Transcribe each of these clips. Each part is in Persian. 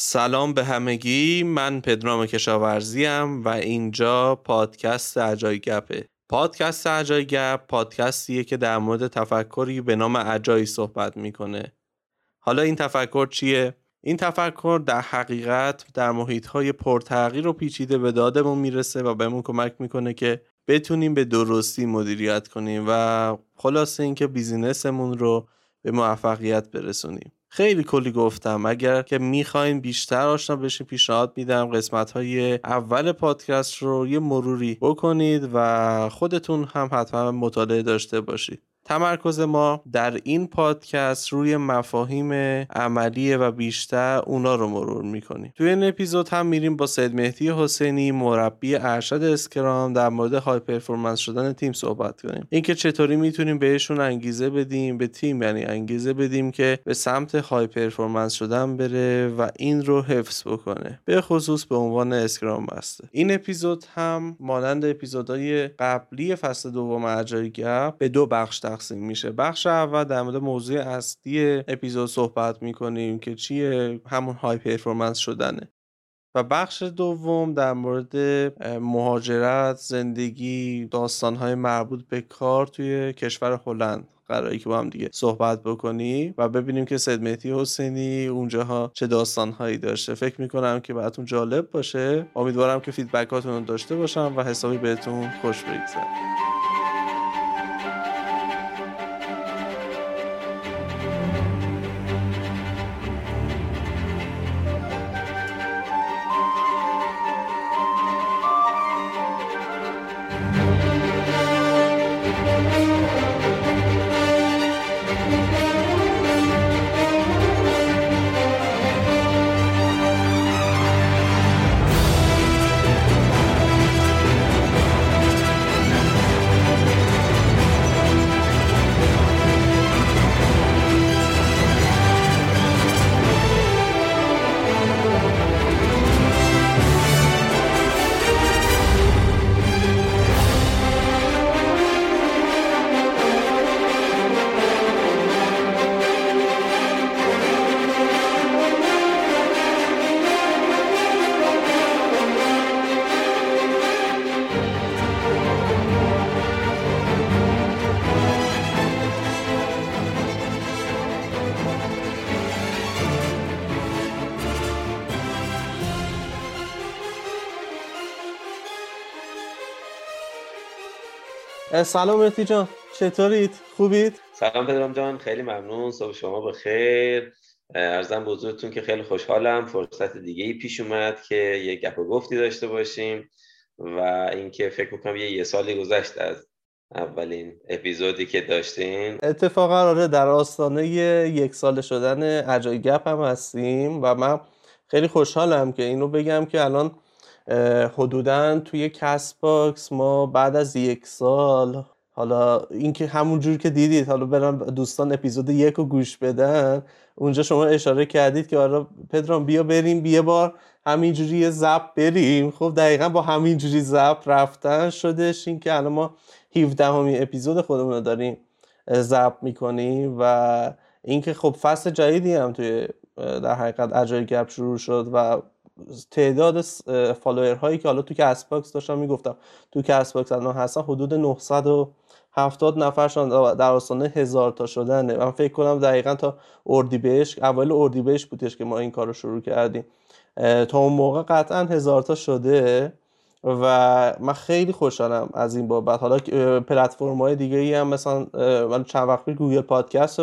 سلام به همگی. من پدرام کشاورزی ام و اینجا پادکست اجای گپه پادکست اجای گپ پادکستیه که در مورد تفکری به نام اجایی صحبت می‌کنه. حالا این تفکر چیه؟ این تفکر در حقیقت در محیط های پرتغییر و پیچیده به دادمون می‌رسه و بهمون کمک می‌کنه که بتونیم به درستی مدیریت کنیم و خلاصه اینکه business مون رو به موفقیت برسونیم. خیلی کلی گفتم. اگر که می‌خواین بیشتر آشنا بشین پیشنهاد میدم قسمت های اول پادکست رو یه مروری بکنید و خودتون هم حتما مطالعه داشته باشید. تمرکز ما در این پادکست روی مفاهیم عملیه و بیشتر اونا رو مرور می‌کنیم توی این اپیزود هم میریم با سید مهدی حسینی مربی ارشد Scrum در مورد high performance شدن تیم صحبت کنیم. اینکه چطوری می‌تونیم بهشون انگیزه بدیم به تیم یعنی انگیزه بدیم که به سمت high performance شدن بره و این رو حفظ بکنه. به خصوص به عنوان Scrum Master. این اپیزود هم مانند اپیزودهای قبلی فصل دوم اجای به دو بخش تقسیم میشه. بخش اول در مورد موضوع اصلی اپیزود صحبت می‌کنیم که چیه؟ همون high performance شدنه. و بخش دوم در مورد مهاجرت زندگی داستانهای مربوط به کار توی کشور هلند. قراره که با هم دیگه صحبت بکنیم و ببینیم که سید مهدی حسینی اونجاها چه داستانهایی داشته. فکر می‌کنم که براتون جالب باشه. امیدوارم که feedback اتون رو داشته باشم و حسابی بهتون خوش بگذره. سلام مرتی جان. چطورید؟ خوبید؟ سلام پدرام جان خیلی ممنون. صبح شما بخیر. ارزم بزرگتون که خیلی خوشحالم. فرصت دیگه ای پیش اومد که یه گپ و گفتی داشته باشیم و اینکه فکر می‌کنم یه یه سالی گذشت از اولین اپیزودی که داشتیم اتفاقا آره در آستانه یک سال شدن اجای گپ هم هستیم و من خیلی خوشحالم که اینو بگم که الان حدودا توی CastBox ما بعد از یک سال حالا اینکه همون جور که دیدید حالا برم دوستان اپیزود یک رو گوش بدن اونجا شما اشاره کردید که حالا پدرام بیا بریم بیا بار همینجوری یه ضبط بریم. خب دقیقا با همینجوری ضبط رفتن شدش. این که الان ما 17 مین اپیزود خودمون رو داریم ضبط می‌کنیم و اینکه خب فصل جدیدی هم توی در حقیقت اجای گپ شروع شد و تعداد follower هایی که حالا تو CastBox داشتم می‌گفتم. تو CastBox الان هستن حدود 970 نفر در آستانه هزار تا شدنه. من فکر کنم دقیقا تا اردیبهشت اول اردیبهشت بودش که ما این کار رو شروع کردیم. تا اون موقع قطعا هزار تا شده و من خیلی خوشحالم از این بابت. حالا پلتفرم های دیگه ای هم مثلا من چند وقت گوگل پادکست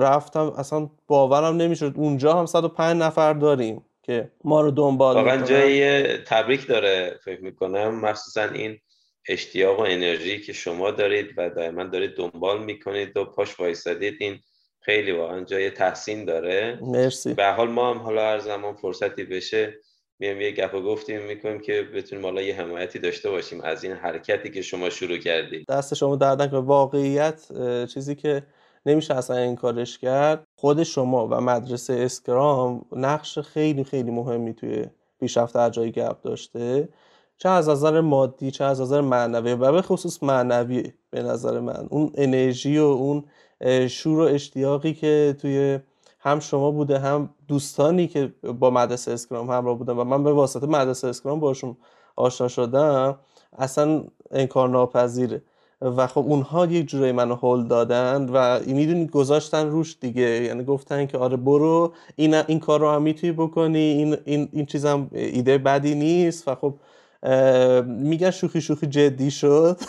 رفتم اصلا باورم نمی‌شد. اونجا هم 105 نفر داریم. که ما رو دنبال واقعا جای تبریک داره فکر می‌کنم. مخصوصا این اشتیاق و انرژی که شما دارید و دائما دارید دنبال می‌کنید و پاش وایسادید این خیلی واقعا جای تحسین داره. مرسی. به حال ما هم حالا هر زمان فرصتی بشه میام یه گپ و گفتیم می‌کنیم که بتونیم حالا یه حمایتی داشته باشیم از این حرکتی که شما شروع کردید. دست شما در واقعیت چیزی که نمیشه اصلا این کارش کرد. خود شما و مدرسه اسکرام نقش خیلی خیلی مهمی توی پیشرفت جای گپ داشته. چه از نظر مادی چه از نظر معنوی و به خصوص معنوی به نظر من. اون انرژی و اون شور و اشتیاقی که توی هم شما بوده هم دوستانی که با مدرسه اسکرام همراه بودن و من به واسطه مدرسه اسکرام باشون آشنا شدم اصلا انکار ناپذیره. و خب اونها یک جورایی منو هول دادن و می‌دونی گذاشتن روش دیگه. یعنی گفتن که آره برو این این کار رو هم می‌تونی بکنی این این این چیزم ایده بدی نیست. و خب میگن شوخی شوخی جدی شد.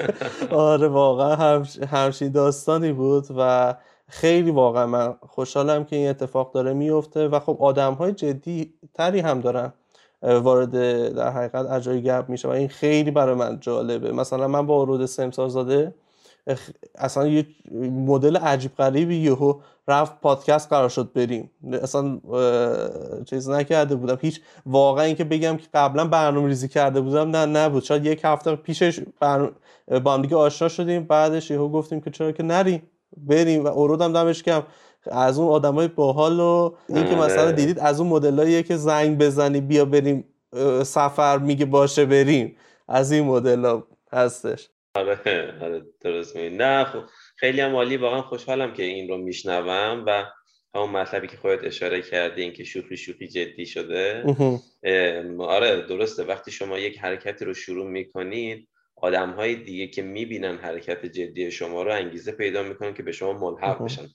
آره واقعا همچین داستانی بود و خیلی واقعا من خوشحالم که این اتفاق داره میفته و خب آدم های جدی تری هم دارن. وارد در حقیقت اجای گپ میشه و این خیلی برای من جالبه. مثلا من با ورود سمسار زاده اصلا یه مدل عجیب غریبی یهو رفت پادکست قرار شد بریم. اصلا چیز نکرده بودم. هیچ واقعا اینکه بگم که قبلا برنامه ریزی کرده بودم نه نبود. شاید یک هفته پیشش با هم دیگه آشنا شدیم بعدش یهو گفتیم که چرا که نریم بریم و اورودم دمش کم از اون آدمای باحال و این که مثلا آره. دیدید از اون مدلاییه که زنگ بزنی بیا بریم سفر میگه باشه بریم. از این مدل هستش. آره آره درست می نه خب خیلی هم عالی واقعا خوشحالم که این رو میشنوم و همون مطلبی که خودت اشاره کردی این که شوخی شوخی جدی شده. آره درسته. وقتی شما یک حرکتی رو شروع می‌کنید آدم های دیگه که می‌بینن حرکت جدی شما رو انگیزه پیدا می‌کنن که به شما ملحق بشن.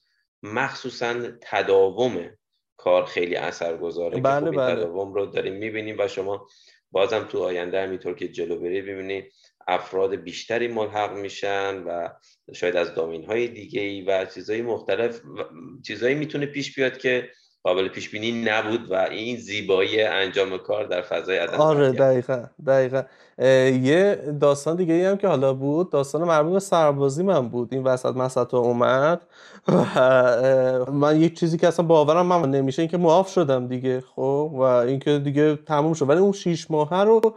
مخصوصا تداوم کار خیلی اثرگذاره بله که بله. تداوم رو داریم می‌بینیم و شما بازم تو آینده همینطور که جلو بری ببینید افراد بیشتری ملحق میشن و شاید از دامین های دیگه ای و چیزهای مختلف چیزهایی می‌تونه پیش بیاد که قابل پیش بینی نبود و این زیبایی انجام کار در فضای عدم آره دقیقا دقیقا. یه داستان دیگه ای هم که حالا بود داستان مربوط به سربازی من بود. این وسط مسط اومد و من یک چیزی که اصلا باورم من نمیشه اینکه معاف شدم دیگه خب؟ و اینکه دیگه تموم شد. ولی اون شیش ماه رو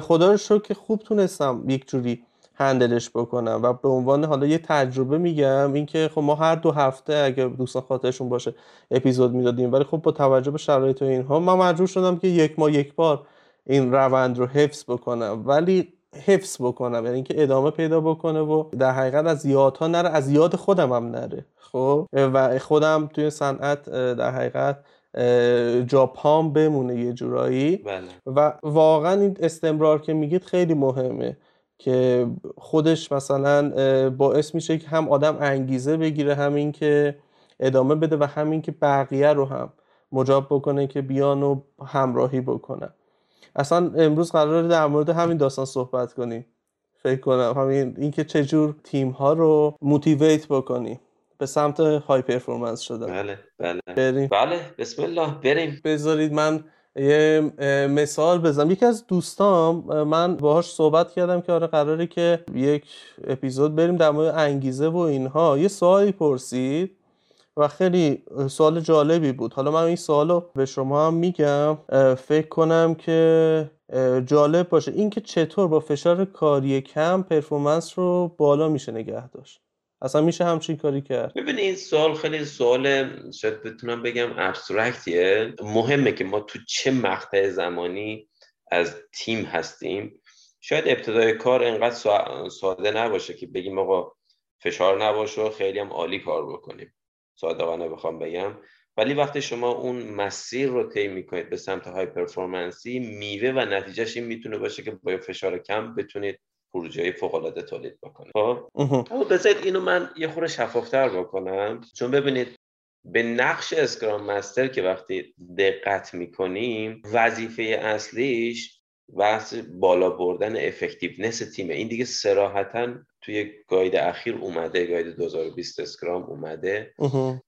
خدا رو که خوب تونستم یک جوری هندلش بکنم و به عنوان حالا یه تجربه میگم اینکه خب ما هر دو هفته اگه دوستان خاطرشون باشه اپیزود می‌دادیم ولی خب با توجه به شرایط و اینها من مجبور شدم که یک ماه یک بار این روند رو حفظ بکنم. ولی حفظ بکنم یعنی اینکه ادامه پیدا بکنه و در حقیقت از یادها نره از یاد خودم هم نره. خب؟ و خودم توی صنعت در حقیقت جاپام بمونه یه جورایی. بله. و واقعا این استمرار که میگید خیلی مهمه. که خودش مثلا باعث میشه که هم آدم انگیزه بگیره همین که ادامه بده و همین که بقیه رو هم مجاب بکنه که بیان و همراهی بکنن اصلا امروز قراره در مورد همین داستان صحبت کنیم. فکر کنم همین اینکه چجور تیم ها رو موتیویت بکنیم به سمت های پرفورمنس شدن. بله بله. بریم. بله بسم الله. بریم. بذارید من یه مثال بزنم. یکی از دوستام من باهاش صحبت کردم که آره قراره که یک اپیزود بریم در مورد انگیزه و اینها. یه سوالی پرسید و خیلی سوال جالبی بود. حالا من این سوال رو به شما هم میگم. فکر کنم که جالب باشه. اینکه چطور با فشار کاری کم پرفورمنس رو بالا میشه نگه داشت. اصلا میشه همچین کاری کرد. ببین این سوال خیلی سوال شاید بتونم بگم ابسترکتیه مهمه که ما تو چه مقطع زمانی از تیم هستیم. شاید ابتدای کار انقدر ساده نباشه که بگیم آقا فشار نباشه و خیلی هم عالی کار بکنیم. صادقانه بخوام بگم. ولی وقتی شما اون مسیر رو طی می‌کنید به سمت های پرفورمنسی میوه و نتیجهش این می‌تونه باشه که با فشار کم بتونید پروژه فوق العاده تولید بکنید خب اما بذارید اینو من یه خورده شفافتر بکنم. چون ببینید به نقش Scrum Master که وقتی دقت می‌کنیم وظیفه اصلیش بحث بالا بردن effectiveness تیمه. این دیگه صراحتا توی guide اخیر اومده guide 2020 Scrum اومده.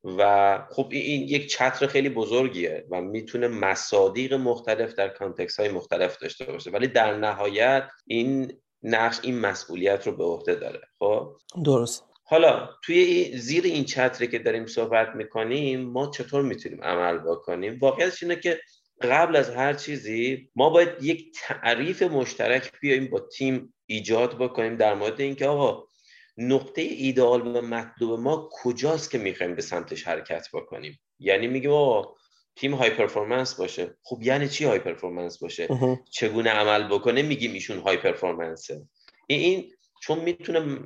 و خب این یک چتر خیلی بزرگیه و می‌تونه مصادیق مختلف در context های مختلف داشته باشه. ولی در نهایت این نقش این مسئولیت رو به عهده داره. خب؟ درست. حالا توی زیر این چتری که داریم صحبت می‌کنیم ما چطور می‌تونیم عمل بکنیم؟ واقعیتش اینه که قبل از هر چیزی ما باید یک تعریف مشترک بیایم با تیم ایجاد بکنیم در مورد اینکه آقا نقطه ایدئال و مطلوب ما کجاست که می‌خوایم به سمتش حرکت بکنیم؟ یعنی میگیم آقا تیم های پرفورمنس باشه. خب یعنی چی های پرفورمنس باشه؟ چگونه عمل بکنه میگیم ایشون های پرفورمنسه. این چون می‌تونه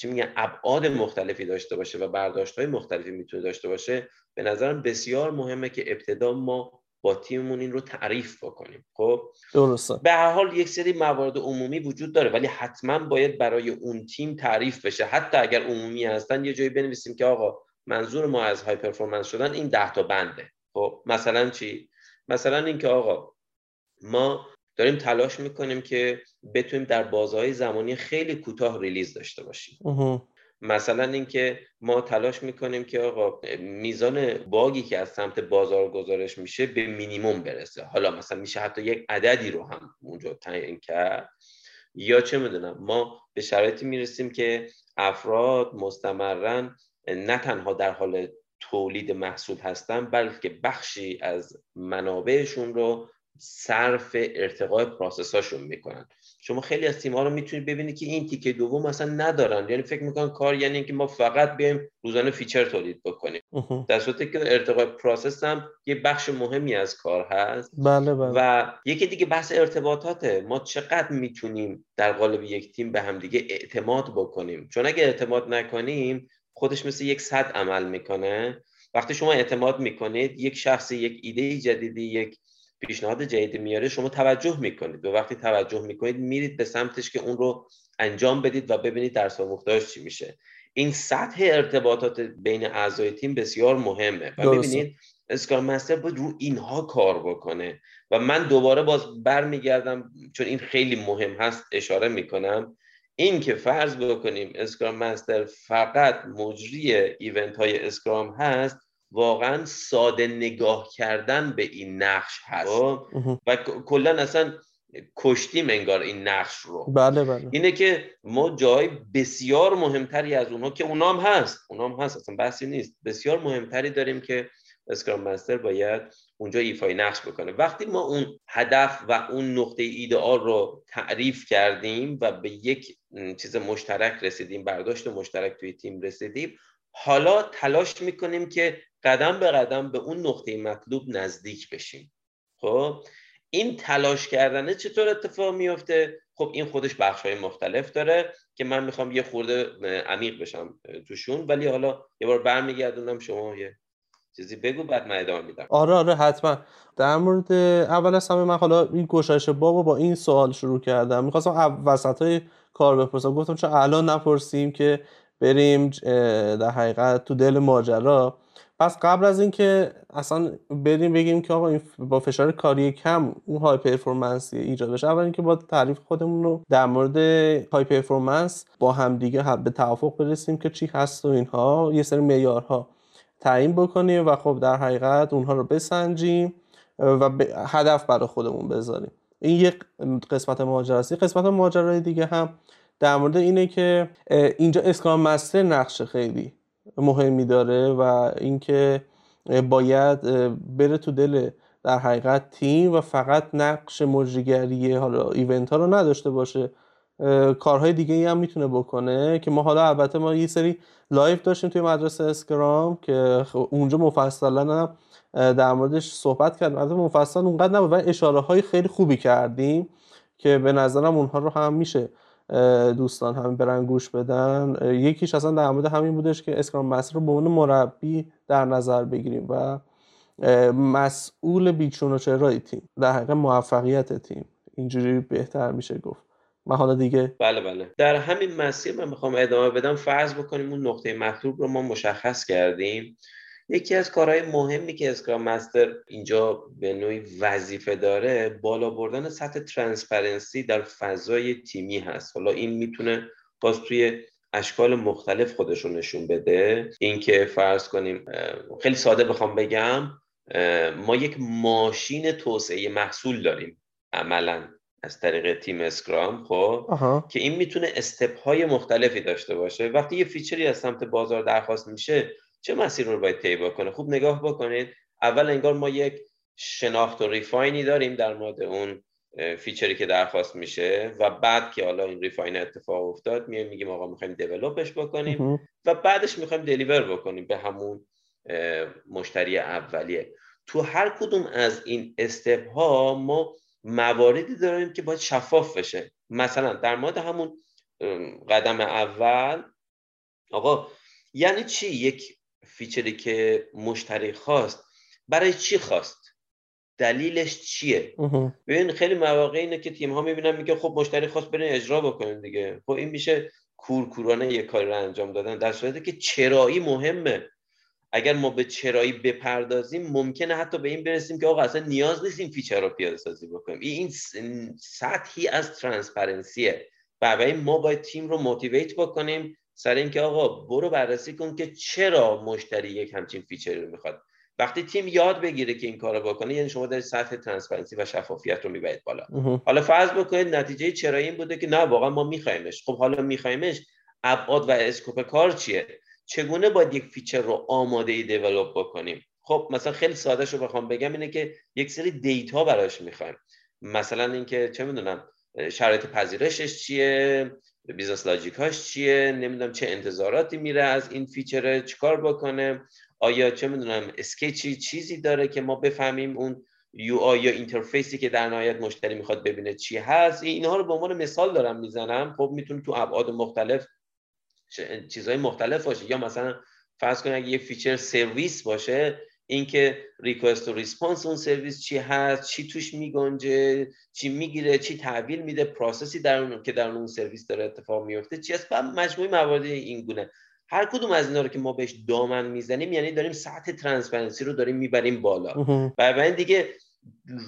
چی میگن ابعاد مختلفی داشته باشه و برداشت های مختلفی می‌تونه داشته باشه به نظرم بسیار مهمه که ابتدا ما با تیممون این رو تعریف بکنیم. خب؟ درسته. به هر حال یک سری موارد عمومی وجود داره ولی حتما باید برای اون تیم تعریف بشه. حتی اگر عمومی هستن یه جایی بنویسیم که آقا منظور ما از های پرفورمنس شدن این ده تا بنده. خب مثلا چی؟ مثلا اینکه آقا ما داریم تلاش می‌کنیم که بتونیم در بازه‌های زمانی خیلی کوتاه release داشته باشیم. مثلا اینکه ما تلاش می‌کنیم که آقا میزان bug ی که از سمت بازار گزارش میشه به مینیموم برسه. حالا مثلا میشه حتی یک عددی رو هم اونجا تعیین کرد. یا چه می‌دونم ما به شرایطی می‌رسیم که افراد مستمرا نه تنها در حال تولید محصول هستن بلکه بخشی از منابعشون رو صرف ارتقای process اشون می‌کنن. شما خیلی از تیم ها رو می‌تونید ببینید که این تیکه دوم اصلا ندارن. یعنی فکر می‌کنن کار یعنی اینکه ما فقط بیایم روزانه feature تولید بکنیم. در صورتی که ارتقای process هم یه بخش مهمی از کار هست. بله بله. و یکی دیگه بحث ارتباطاته. ما چقدر می‌تونیم در قالب یک تیم به همدیگه اعتماد بکنیم؟ چون اگه اعتماد نکنیم خودش مثل یک صد عمل می‌کنه. وقتی شما اعتماد می‌کنید یک شخص یک ایده جدیدی یک پیشنهاد جدید میاره شما توجه می‌کنید. و وقتی توجه می‌کنید میرید به سمتش که اون رو انجام بدید و ببینید در آموختاش چی میشه. این سطح ارتباطات بین اعضای تیم بسیار مهمه. و ببینید اسکار مستر باید رو اینها کار بکنه. و من دوباره باز برمیگردم چون این خیلی مهم هست اشاره می‌کنم. این که فرض بکنیم Scrum Master فقط مجری event های Scrum هست واقعا ساده نگاه کردن به این نقش هست. خب؟ و کلا اصلا کشتیم انگار این نقش رو. بله بله. اینه که ما جای بسیار مهمتری از اونها که اونام هست. اونام هست اصلا بحثی نیست. بسیار مهمتری داریم که Scrum Master باید اونجا ایفای نقش بکنه. وقتی ما اون هدف و اون نقطه ایدئال رو تعریف کردیم و به یک چیز مشترک رسیدیم برداشت مشترک توی تیم رسیدیم. حالا تلاش می‌کنیم که قدم به قدم به اون نقطه مطلوب نزدیک بشیم. خب؟ این تلاش کردنه چطور اتفاق میفته خب این خودش بخش های مختلف داره که من می‌خوام یه خورده عمیق بشم توشون ولی حالا یه بار برمیگردونم شما یه چیزی بگو بعد من ادامه میدم. آره آره حتما. در مورد اول از همه من حالا این گشایش بابا با این سوال شروع کردم. می‌خواستم وسط های کار بپرسم. گفتم چون الان نپرسیم که بریم در حقیقت تو دل ماجرا. پس قبل از اینکه اصلا بریم بگیم که آقا این با فشار کاری کم اون های پرفورمنس ایجاد بشه اول اینکه با تعریف خودمون رو در مورد های پرفورمنس با همدیگه به توافق برسیم که چی هست و اینها. یه سری معیارها تعیین بکنیم و خب در حقیقت اونها رو بسنجیم و هدف برای خودمون بذاریم. این یک قسمت ماجراست قسمت ماجرای دیگه هم در مورد اینه که اینجا Scrum Master نقش خیلی مهمی داره و اینکه باید بره تو دل در حقیقت تیم و فقط نقش مجریگری حالا event ها رو نداشته باشه. کارهای دیگه ای هم می‌تونه بکنه که ما حالا البته ما یه سری live داشتیم توی مدرسه Scrum که اونجا مفصلا هم در موردش صحبت کردیم. البته مفصل اونقدر نبود و اشاره های خیلی خوبی کردیم که به نظرم اونها رو هم میشه دوستان هم برن گوش بدن. یکیش اصلا در مورد همین بودش که اسکرام مستر رو به عنوان مربی در نظر بگیریم و مسئول بیچون و چرای تیم در حقیقت موفقیت تیم. اینجوری بهتر میشه گفت. من حالا دیگه. بله بله. در همین مسیر من می‌خوام ادامه بدم. فرض بکنیم اون نقطه مطلوب رو ما مشخص کردیم. یکی از کارهای مهمی که Scrum Master اینجا به نوعی وظیفه داره بالا بردن سطح transparency در فضای تیمی هست. حالا این می‌تونه باز توی اشکال مختلف خودش رو نشون بده. اینکه فرض کنیم خیلی ساده بخوام بگم ما یک ماشین توسعه محصول داریم عملا. از طریق تیم Scrum خب که این می‌تونه step های مختلفی داشته باشه. وقتی یه feature ی از سمت بازار درخواست میشه چه مسیر رو باید طی کنه خوب نگاه بکنید. اول انگار ما یک شناخت و refine ی داریم در مورد اون feature ی که درخواست میشه و بعد که حالا این refine اتفاق افتاد میایم میگیم آقا می‌خوایم develop ش بکنیم و بعدش می‌خوایم deliver بکنیم به همون مشتری اولیه. تو هر کدوم از این step ها ما مواردی داریم که باید شفاف بشه. مثلا در مورد همون قدم اول آقا یعنی چی؟ یک feature ی که مشتری خواست برای چی خواست؟ دلیلش چیه؟ ببین خیلی مواقع اینه که تیم ها می‌بینن میگه خب مشتری خواست برین اجرا بکنیم دیگه. خب این میشه کورکورانه یک کاری رو انجام دادن در صورتی که چرایی مهمه. اگر ما به چرایی بپردازیم ممکنه حتی به این برسیم که آقا اصلا نیاز نیست این feature رو پیاده سازی بکنیم. این سطحی از transparency ه. و ما باید تیم رو motivate بکنیم سر اینکه آقا برو بررسی کن که چرا مشتری یک همچین feature ی رو می‌خواد. وقتی تیم یاد بگیره که این کارو بکنه یعنی شما در سطح transparency و شفافیت رو می‌برید بالا. حالا فرض بکنید نتیجه چرا این بوده که نه واقعا ما میخوایمش. خب حالا میخوایمش ابعاد و scope کار چیه؟ چگونه باید یک feature رو آماده ای بکنیم؟ خب مثلا خیلی ساده شو بخوام بگم اینه که یک سری data براش می‌خوایم. مثلا اینکه چه می‌دونم شرایط پذیرشش چیه business logic اش چیه نمی‌دونم چه انتظاراتی میره از این feature چیکار بکنه آیا چه می‌دونم sketch ی چیزی داره که ما بفهمیم اون UI یا interface ی که در نهایت مشتری می‌خواد ببینه چی هست. اینها رو به عنوان مثال دارم می‌زنم. خب می‌تونه تو ابعاد مختلف چیزهای مختلف باشه. یا مثلا فرض کنید اگه یه feature سرویس باشه اینکه request و response اون سرویس چی هست چی توش میگنجه چی می‌گیره چی تحویل میده process ی در اون که در اون سرویس داره اتفاق میفته چی هست؟ و مجموعه موارد این گونه. هر کدوم از اینا رو که ما بهش دامن می‌زنیم یعنی داریم سطح transparency رو داریم می‌بریم بالا. و دیگه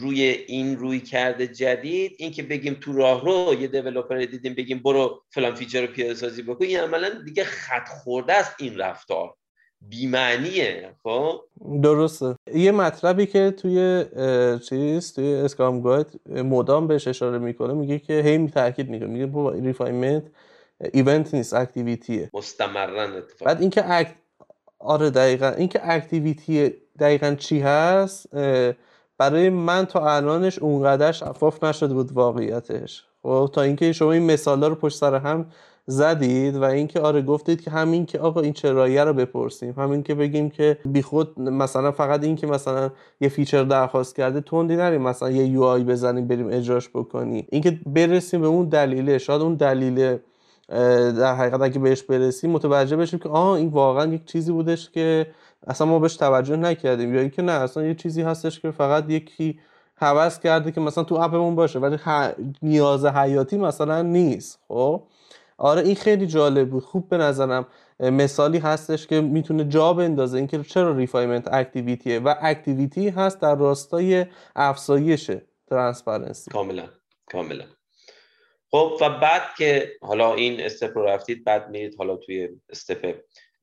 روی این رویکرد جدید اینکه بگیم تو راهرو یه developer دیدیم بگیم برو فلان feature رو پیاده سازی بکن این عملا دیگه خط خورده است این رفتار. بیمعنیه خب؟ درسته. یه مطلبی که توی چیز توی Scrum Guide مدام بهش اشاره می‌کنه میگه که هی تاکید می‌کنه میگه بابا refinement event نیست activity ه مستمرا اتفاق. بعد اینکه act آره دقیقا اینکه activity دقیقا چی هست؟ برای من تا الانش اونقدر شفاف نشده بود واقعیتش. خب تا اینکه شما این مثالا رو پشت سر هم زدید و اینکه آره گفتید که همین که آقا این چراییه رو بپرسیم. همین که بگیم که بیخود مثلا فقط این که مثلا یه feature درخواست کرده تندی نریم مثلا یه UI بزنیم بریم اجراش بکنیم. اینکه برسیم به اون دلیله شاید اون دلیل در حقیقت اگه بهش برسیم متوجه بشیم که آه این واقعا یک چیزی بودش که اصلا ما بهش توجه نکردیم. یا اینکه نه اصلا یه چیزی هستش که فقط یکی هوس کرده که مثلا تو app مون باشه ولی نیاز حیاتی مثلا نیست خب؟ آره این خیلی جالب بود. خوب به نظرم مثالی هستش که می‌تونه جا بندازه اینکه چرا refinement activity ه و activity هست در راستای افزایش transparency کاملا کاملا. خب و بعد که حالا این step رو رفتید بعد میرید حالا توی step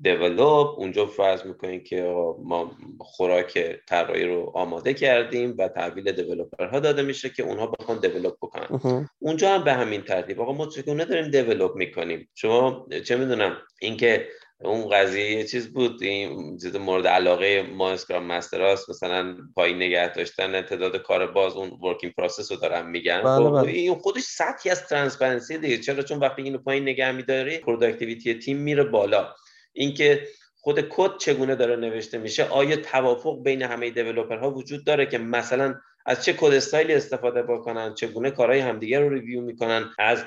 develop اونجا فرض می‌کنید که ما خوراک طراحی رو آماده کردیم و تحویل ها داده میشه که اونها بخوان develop بکنن. اونجا هم به همین ترتیب. آقا ما چگونه داریم develop می‌کنیم؟ شما چه می‌دونم اینکه اون قضیه یه چیز بود این چیز مورد علاقه ما Scrum Master مثلا پایین نگه داشتن تعداد کار باز اون work in progress رو دارن میگن. بله خب، بله. این خودش سطحی از transparency دیگه. چرا؟ چون وقتی اینو پایین نگه میداری productivity تیم میره بالا. اینکه خود کد چگونه داره نوشته میشه آیا توافق بین همه developer ها وجود داره که مثلا از چه code style ی استفاده بکنن چگونه کارهای همدیگه رو review می‌کنن از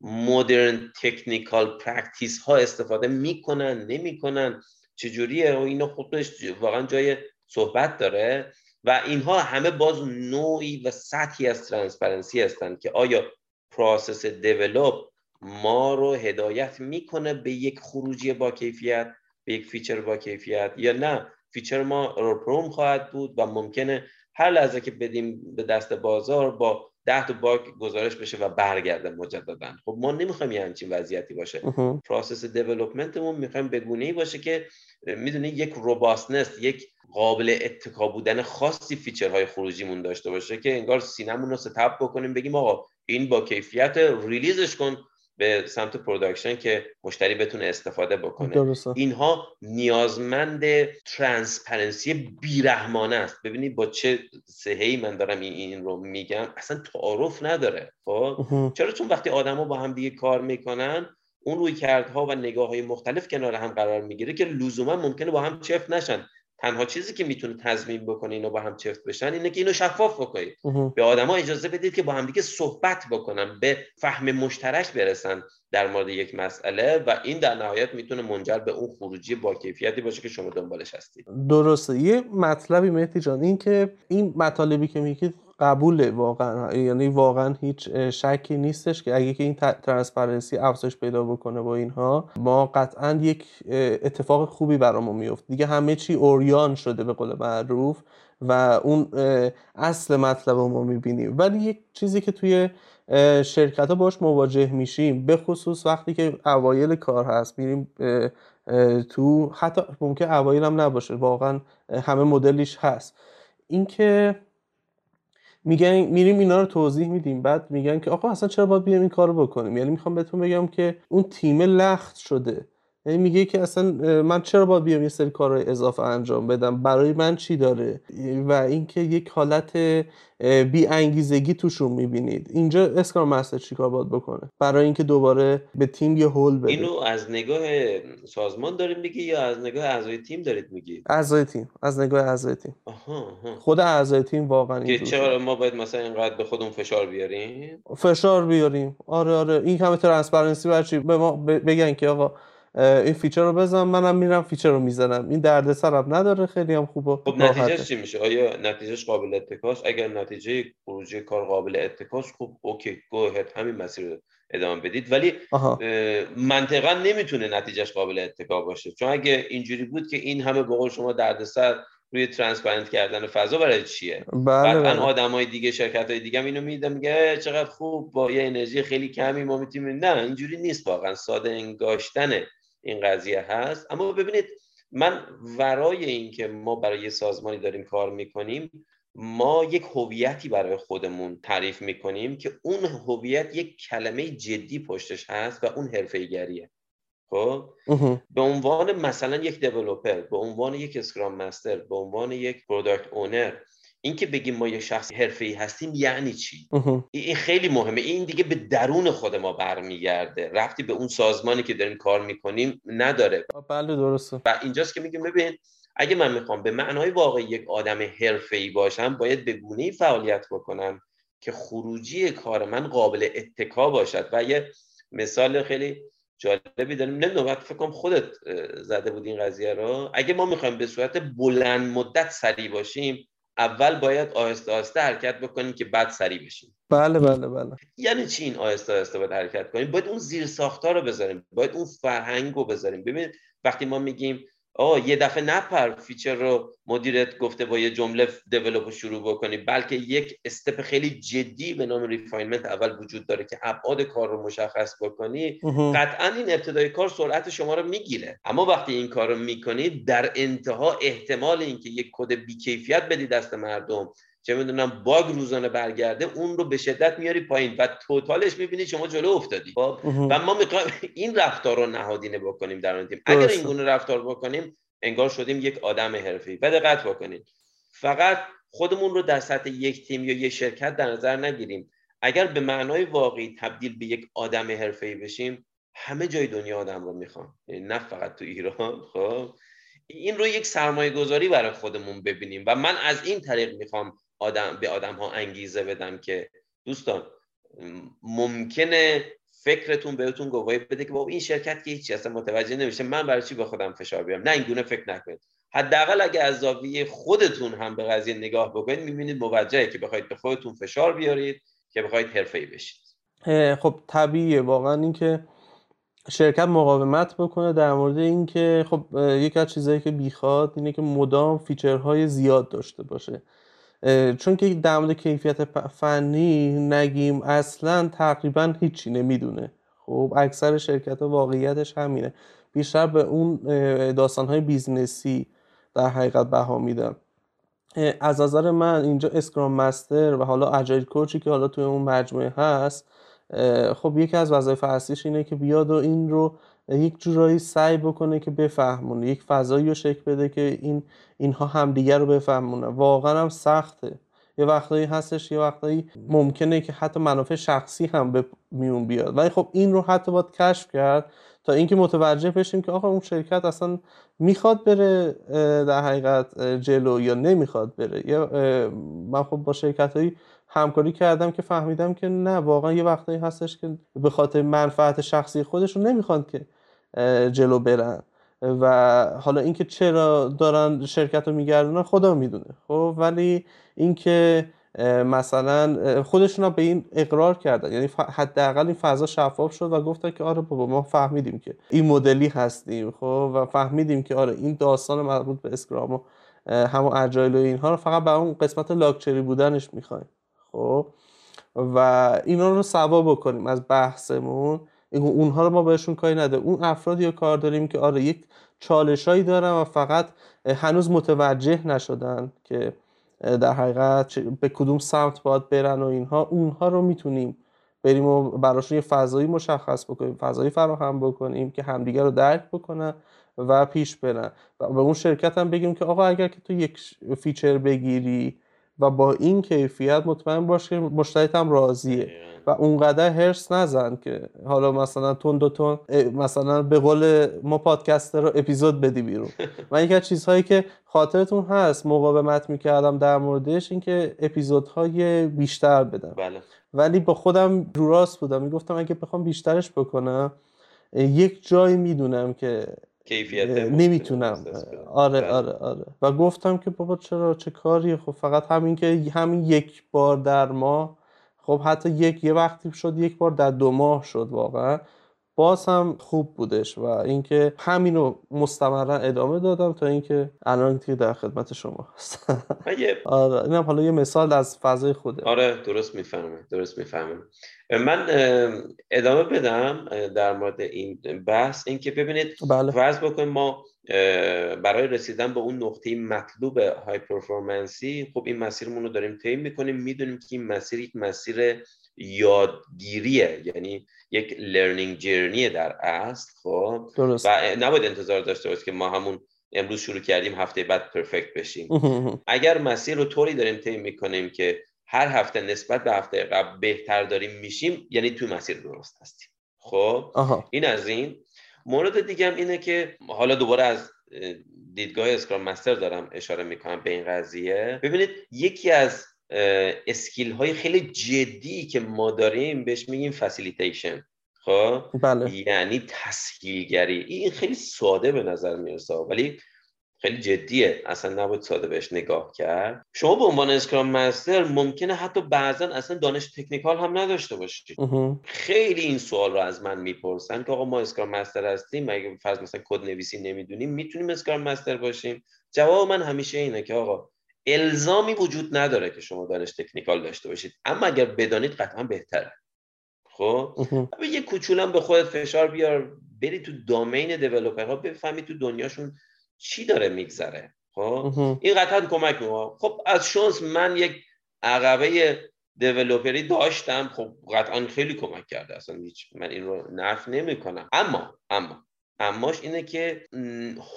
modern technical practice ها استفاده می‌کنن نمی‌کنن چجوریه؟ و اینو خودش واقعا جای صحبت داره و اینها همه باز نوعی و سطحی از transparency هستند که آیا process develop ما رو هدایت می‌کنه به یک خروجی با کیفیت به یک feature با کیفیت یا نه؟ feature ما روپروم خواهد بود و ممکنه هر لحظه که بدیم به دست بازار با ده تا باگ گزارش بشه و برگرده مجددا. خب ما نمی‌خوایم یه همچین وضعیتی باشه. process development مون می‌خوایم به گونه ای باشه که می‌دونی یک robustness یک قابل اتکا بودن خاصی feature های خروجیمون داشته باشه که انگار سینمون رو ستبر بکنیم بگیم آقا این با کیفیت release ش کن. به سمت production که مشتری بتونه استفاده بکنه. درسته. اینها نیازمند transparency بیرحمانه است. ببینید با چه سهی من دارم این, این رو میگم. اصلا تعارف نداره. خب؟ چرا؟ چون وقتی آدما با هم دیگه کار می‌کنن اون روی کردها و نگاه های مختلف کنار هم قرار می‌گیره که لزوما ممکنه با هم چفت نشن. تنها چیزی که می‌تونه تضمین بکنه اینو با هم چفت بشن اینه که اینو شفاف بکنید. به آدما اجازه بدید که با هم دیگه صحبت بکنن به فهم مشترک برسن در مورد یک مسئله و این در نهایت می‌تونه منجر به اون خروجی با کیفیتی باشه که شما دنبالش هستید. درسته. یه مطلبی مهدی جان این که این مطالبی که میگید قبوله واقعا. یعنی واقعا هیچ شکی نیستش که اگه که این transparency افزایش پیدا بکنه با اینها ما قطعا یک اتفاق خوبی برامون میفت دیگه همه چی عریان شده به قول معروف و اون اصل مطلب رو ما می‌بینیم. ولی یک چیزی که توی شرکت ها باش مواجه میشیم به خصوص وقتی که اوایل کار هست میریم تو حتی ممکن اوایل هم نباشه واقعا همه مدلیش هست. اینکه میگن میریم اینا رو توضیح میدیم. بعد میگن که آقا اصلا چرا باید بیایم این کارو بکنیم؟ یعنی می‌خوام بهتون بگم که اون تیم لخت شده. یعنی میگه که اصلا من چرا باید بیام یه سری کارهای اضافه انجام بدم؟ برای من چی داره؟ و اینکه یک حالت بی انگیزگی توشون می‌بینید. اینجا اسکار مستر چیکار باید بکنه؟ برای اینکه دوباره به تیم یه هول بده. اینو از نگاه سازمان داریم میگی یا از نگاه اعضای تیم دارید میگی اعضای تیم. از نگاه اعضای تیم. خود اعضای تیم واقعا که چرا ما باید مثلا اینقدر به خودمون فشار بیاریم؟ فشار بیاریم. آره آره. این همه transparency برای چی به ما بگن که آقا این feature رو بزن منم میرم feature رو می‌زنم. این درد سرم نداره خیلی هم خوبه خب نتیجهش چی میشه؟ آیا نتیجهش قابل اتکاس؟ اگر نتیجه خروجی کار قابل اتکاس خوب OK go همین مسیر رو ادامه بدید. ولی منطقا نمی‌تونه نتیجهش قابل اتکا باشه. چون اگه اینجوری بود که این همه به قول شما دردسر روی ترانسپرنت کردن فضا برای چیه؟ بله بله. های دیگه شرکت های دیگه اینو میدم میگه چقدر خوب با یه انرژی خیلی کمی ما می‌تونیم. نه اینجوری نیست واقعا. ساده انگاشتن این قضیه هست. اما ببینید من ورای اینکه ما برای یه سازمانی داریم کار می‌کنیم ما یک هویتی برای خودمون تعریف می‌کنیم که اون هویت یک کلمه جدی پشتش هست و اون حرفه‌ایگریه خب؟ به عنوان مثلا یک developer به عنوان یک Scrum Master به عنوان یک Product Owner اینکه بگیم ما یه شخص حرفه‌ای هستیم یعنی چی؟ این خیلی مهمه. این دیگه به درون خود ما برمیگرده. ربطی به اون سازمانی که داریم کار می‌کنیم نداره. بله درسته. و اینجاست که میگیم ببین اگه من می‌خوام به معنای واقعی یک آدم ای باشم باید به گونه فعالیت بکنم که خروجی کار من قابل اتکا باشد. و یه مثال خیلی جالبی داریم. نمی‌دونم فکر کنم خودت زده بود این قضیه رو. اگه ما می‌خوایم به صورت بلند مدت سریع باشیم اول باید آهسته آهسته حرکت بکنیم که بعد سریع بشیم. بله بله بله. یعنی چی این آهسته آهسته باید حرکت کنیم؟ باید اون زیر ساختار رو بذاریم باید اون فرهنگ رو بذاریم. ببینید وقتی ما میگیم آه یه دفعه نپر feature رو مدیرت گفته با یه جمله develop شروع بکنی بلکه یک step خیلی جدی به نام refinement اول وجود داره که ابعاد کار رو مشخص بکنی. قطعا این ابتدای کار سرعت شما رو می‌گیره. اما وقتی این کار رو می‌کنید در انتها احتمال اینکه یک کد بیکیفیت بدی دست مردم چه می‌دونم باگ روزانه برگرده اون رو به شدت میاری پایین و total ش می‌بینی شما جلو افتادی. خب؟ و ما می‌خوایم این رفتار رو نهادینه بکنیم در اون تیم. اگر این گونه رفتار بکنیم انگار شدیم یک آدم حرفه‌ای. و دقت بکنید فقط خودمون رو در سطح یک تیم یا یک شرکت در نظر نگیریم. اگر به معنای واقعی تبدیل به یک آدم حرفه‌ای بشیم همه جای دنیا آدم رو می‌خوام یعنی نه فقط تو ایران خب؟ این رو یک سرمایه گذاری برای خودمون ببینیم. و من از این طریق می‌خوام آدم به آدم ها انگیزه بدم که دوستان ممکنه فکرتون بهتون گواهی بده که بابا این شرکت که هیچی اصلا متوجه نمیشه. من برای چی به خودم فشار بیارم؟ نه این گونه فکر نکنید. حداقل اگه از زاویه خودتون هم به قضیه نگاه بکنید می‌بینید موجهه که بخواید به خودتون فشار بیارید که بخواید حرفه‌ای بشید. خب طبیعیه. واقعا اینکه شرکت مقاومت بکنه در مورد اینکه خب یکی از چیزهایی که بیخواد اینه که مدام فیچرهای زیاد داشته باشه. چون که در مورد کیفیت فنی نگیم اصلا تقریبا هیچی نمی‌دونه. خب اکثر شرکت ها واقعیتش همینه. بیشتر به اون داستان های business ی در حقیقت بها میدن. از نظر من اینجا Scrum Master و حالا Agile Coach ی که حالا توی اون مجموعه هست خب یکی از وظایف اصلیش اینه که بیاد و این رو یک جورایی سعی بکنه که بفهمونه یک فضایی رو شکل بده که این اینها همدیگر رو بفهمونه. واقعا هم سخته. یه وقتایی هستش یه وقتایی ممکنه که حتی منافع شخصی هم به میون بیاد. ولی خب این رو حتی باید کشف کرد تا اینکه متوجه بشیم که آقا اون شرکت اصلا می‌خواد بره در حقیقت جلو یا نمی‌خواد بره. یا من خب با شرکت هایی همکاری کردم که فهمیدم که نه واقعا یه وقتایی هستش که به خاطر منفعت شخصی خودشون نمی‌خواد که جلو برن. و حالا اینکه چرا دارن شرکت رو میگردونن خدا می‌دونه. خب ولی اینکه مثلا خودشون به این اقرار کردن. یعنی حداقل این فضا شفاف شد و گفتن که آره بابا ما فهمیدیم که این مدلی هستیم خب و فهمیدیم که آره این داستان مربوط به اسکرام و همون اجایل و اینها رو فقط به اون قسمت لاکچری بودنش می‌خوایم. خب و اینا رو سوا بکنیم از بحثمون. اونها رو ما بهشون کاری نده. اون افرادی رو کار داریم که آره یک چالشایی دارن و فقط هنوز متوجه نشدن که در حقیقت به کدوم سمت باید برن و اینها. اونها رو می‌تونیم بریم و براشون یه فضایی مشخص بکنیم فضایی فراهم بکنیم که همدیگه رو درک بکنن و پیش برن. و به اون شرکت هم بگیم که آقا اگر که تو یک feature بگیری و با این کیفیت مطمئن باش که مشتریت هم راضیه. و اونقدر حرص نزن که حالا مثلا تند و تند مثلا به قول ما پادکستر رو اپیزود بدی بیرون. من یکی از چیزهایی که خاطرتون هست مقاومت می‌کردم در موردش اینکه اپیزودهای بیشتر بدم. بله. ولی با خودم رو راست بودم. می‌گفتم اگه بخوام بیشترش بکنم یک جایی می‌دونم که کیفیت نمی‌تونم. آره بله. آره آره. و گفتم که بابا چرا چه کاریه؟ خب فقط همین که همین یک بار در ماه خب حتی یک یه وقتی شد یک بار در دو ماه شد واقعا. باز هم خوب بودش و اینکه همینو مستمرا ادامه دادم تا اینکه الان که در خدمت شما هستم. آره اینم حالا یه مثال از فضای خوده. آره درست می‌فهمم درست می‌فهمم. من ادامه بدم در مورد این بحث اینکه ببینید بله. فرض بکنیم ما برای رسیدن به اون نقطه مطلوب های پرفورمنسی خب این مسیرمون رو داریم طی می‌کنیم. می‌دونیم که این مسیر یک مسیر یادگیریه یعنی یک لرنینگ جرنیه در اصل خب؟ درست. و نباید انتظار داشته باشید که ما همون امروز شروع کردیم هفته بعد پرفکت بشیم. اگر مسیر رو طوری داریم طی می‌کنیم که هر هفته نسبت به هفته قبل بهتر داریم میشیم یعنی توی مسیر درست هستیم. خب؟ این از این. مورد دیگه هم اینه که حالا دوباره از دیدگاه اسکرام مستر دارم اشاره می‌کنم به این قضیه. ببینید یکی از skill های خیلی جدی که ما داریم بهش میگیم facilitation خب؟ بله. یعنی تسهیلگری. این خیلی ساده به نظر می‌رسه. ولی خیلی جدیه. اصلا نباید ساده بهش نگاه کرد. شما به عنوان Scrum Master ممکنه حتی بعضا اصلا دانش technical هم نداشته باشید خیلی این سوال رو از من می‌پرسن که آقا ما Scrum Master هستیم اگه فرض مثلا کد نویسی نمی‌دونیم می‌تونیم Scrum Master باشیم؟ جواب من همیشه اینه که آقا الزامی وجود نداره که شما دانش تکنیکال داشته باشید. اما اگر بدانید قطعا بهتره. خب؟ یه کوچولم به خودت فشار بیار بری تو دامین دیولپرها بفهمی تو دنیاشون چی داره میگذره؟ خب؟ این قطعا کمک می‌کنه. خب از شانس من یک عقبه دیولپری داشتم. خب قطعا خیلی کمک کرده. اصلا هیچ من این رو نف نمی کنم اما اما اماش اینه که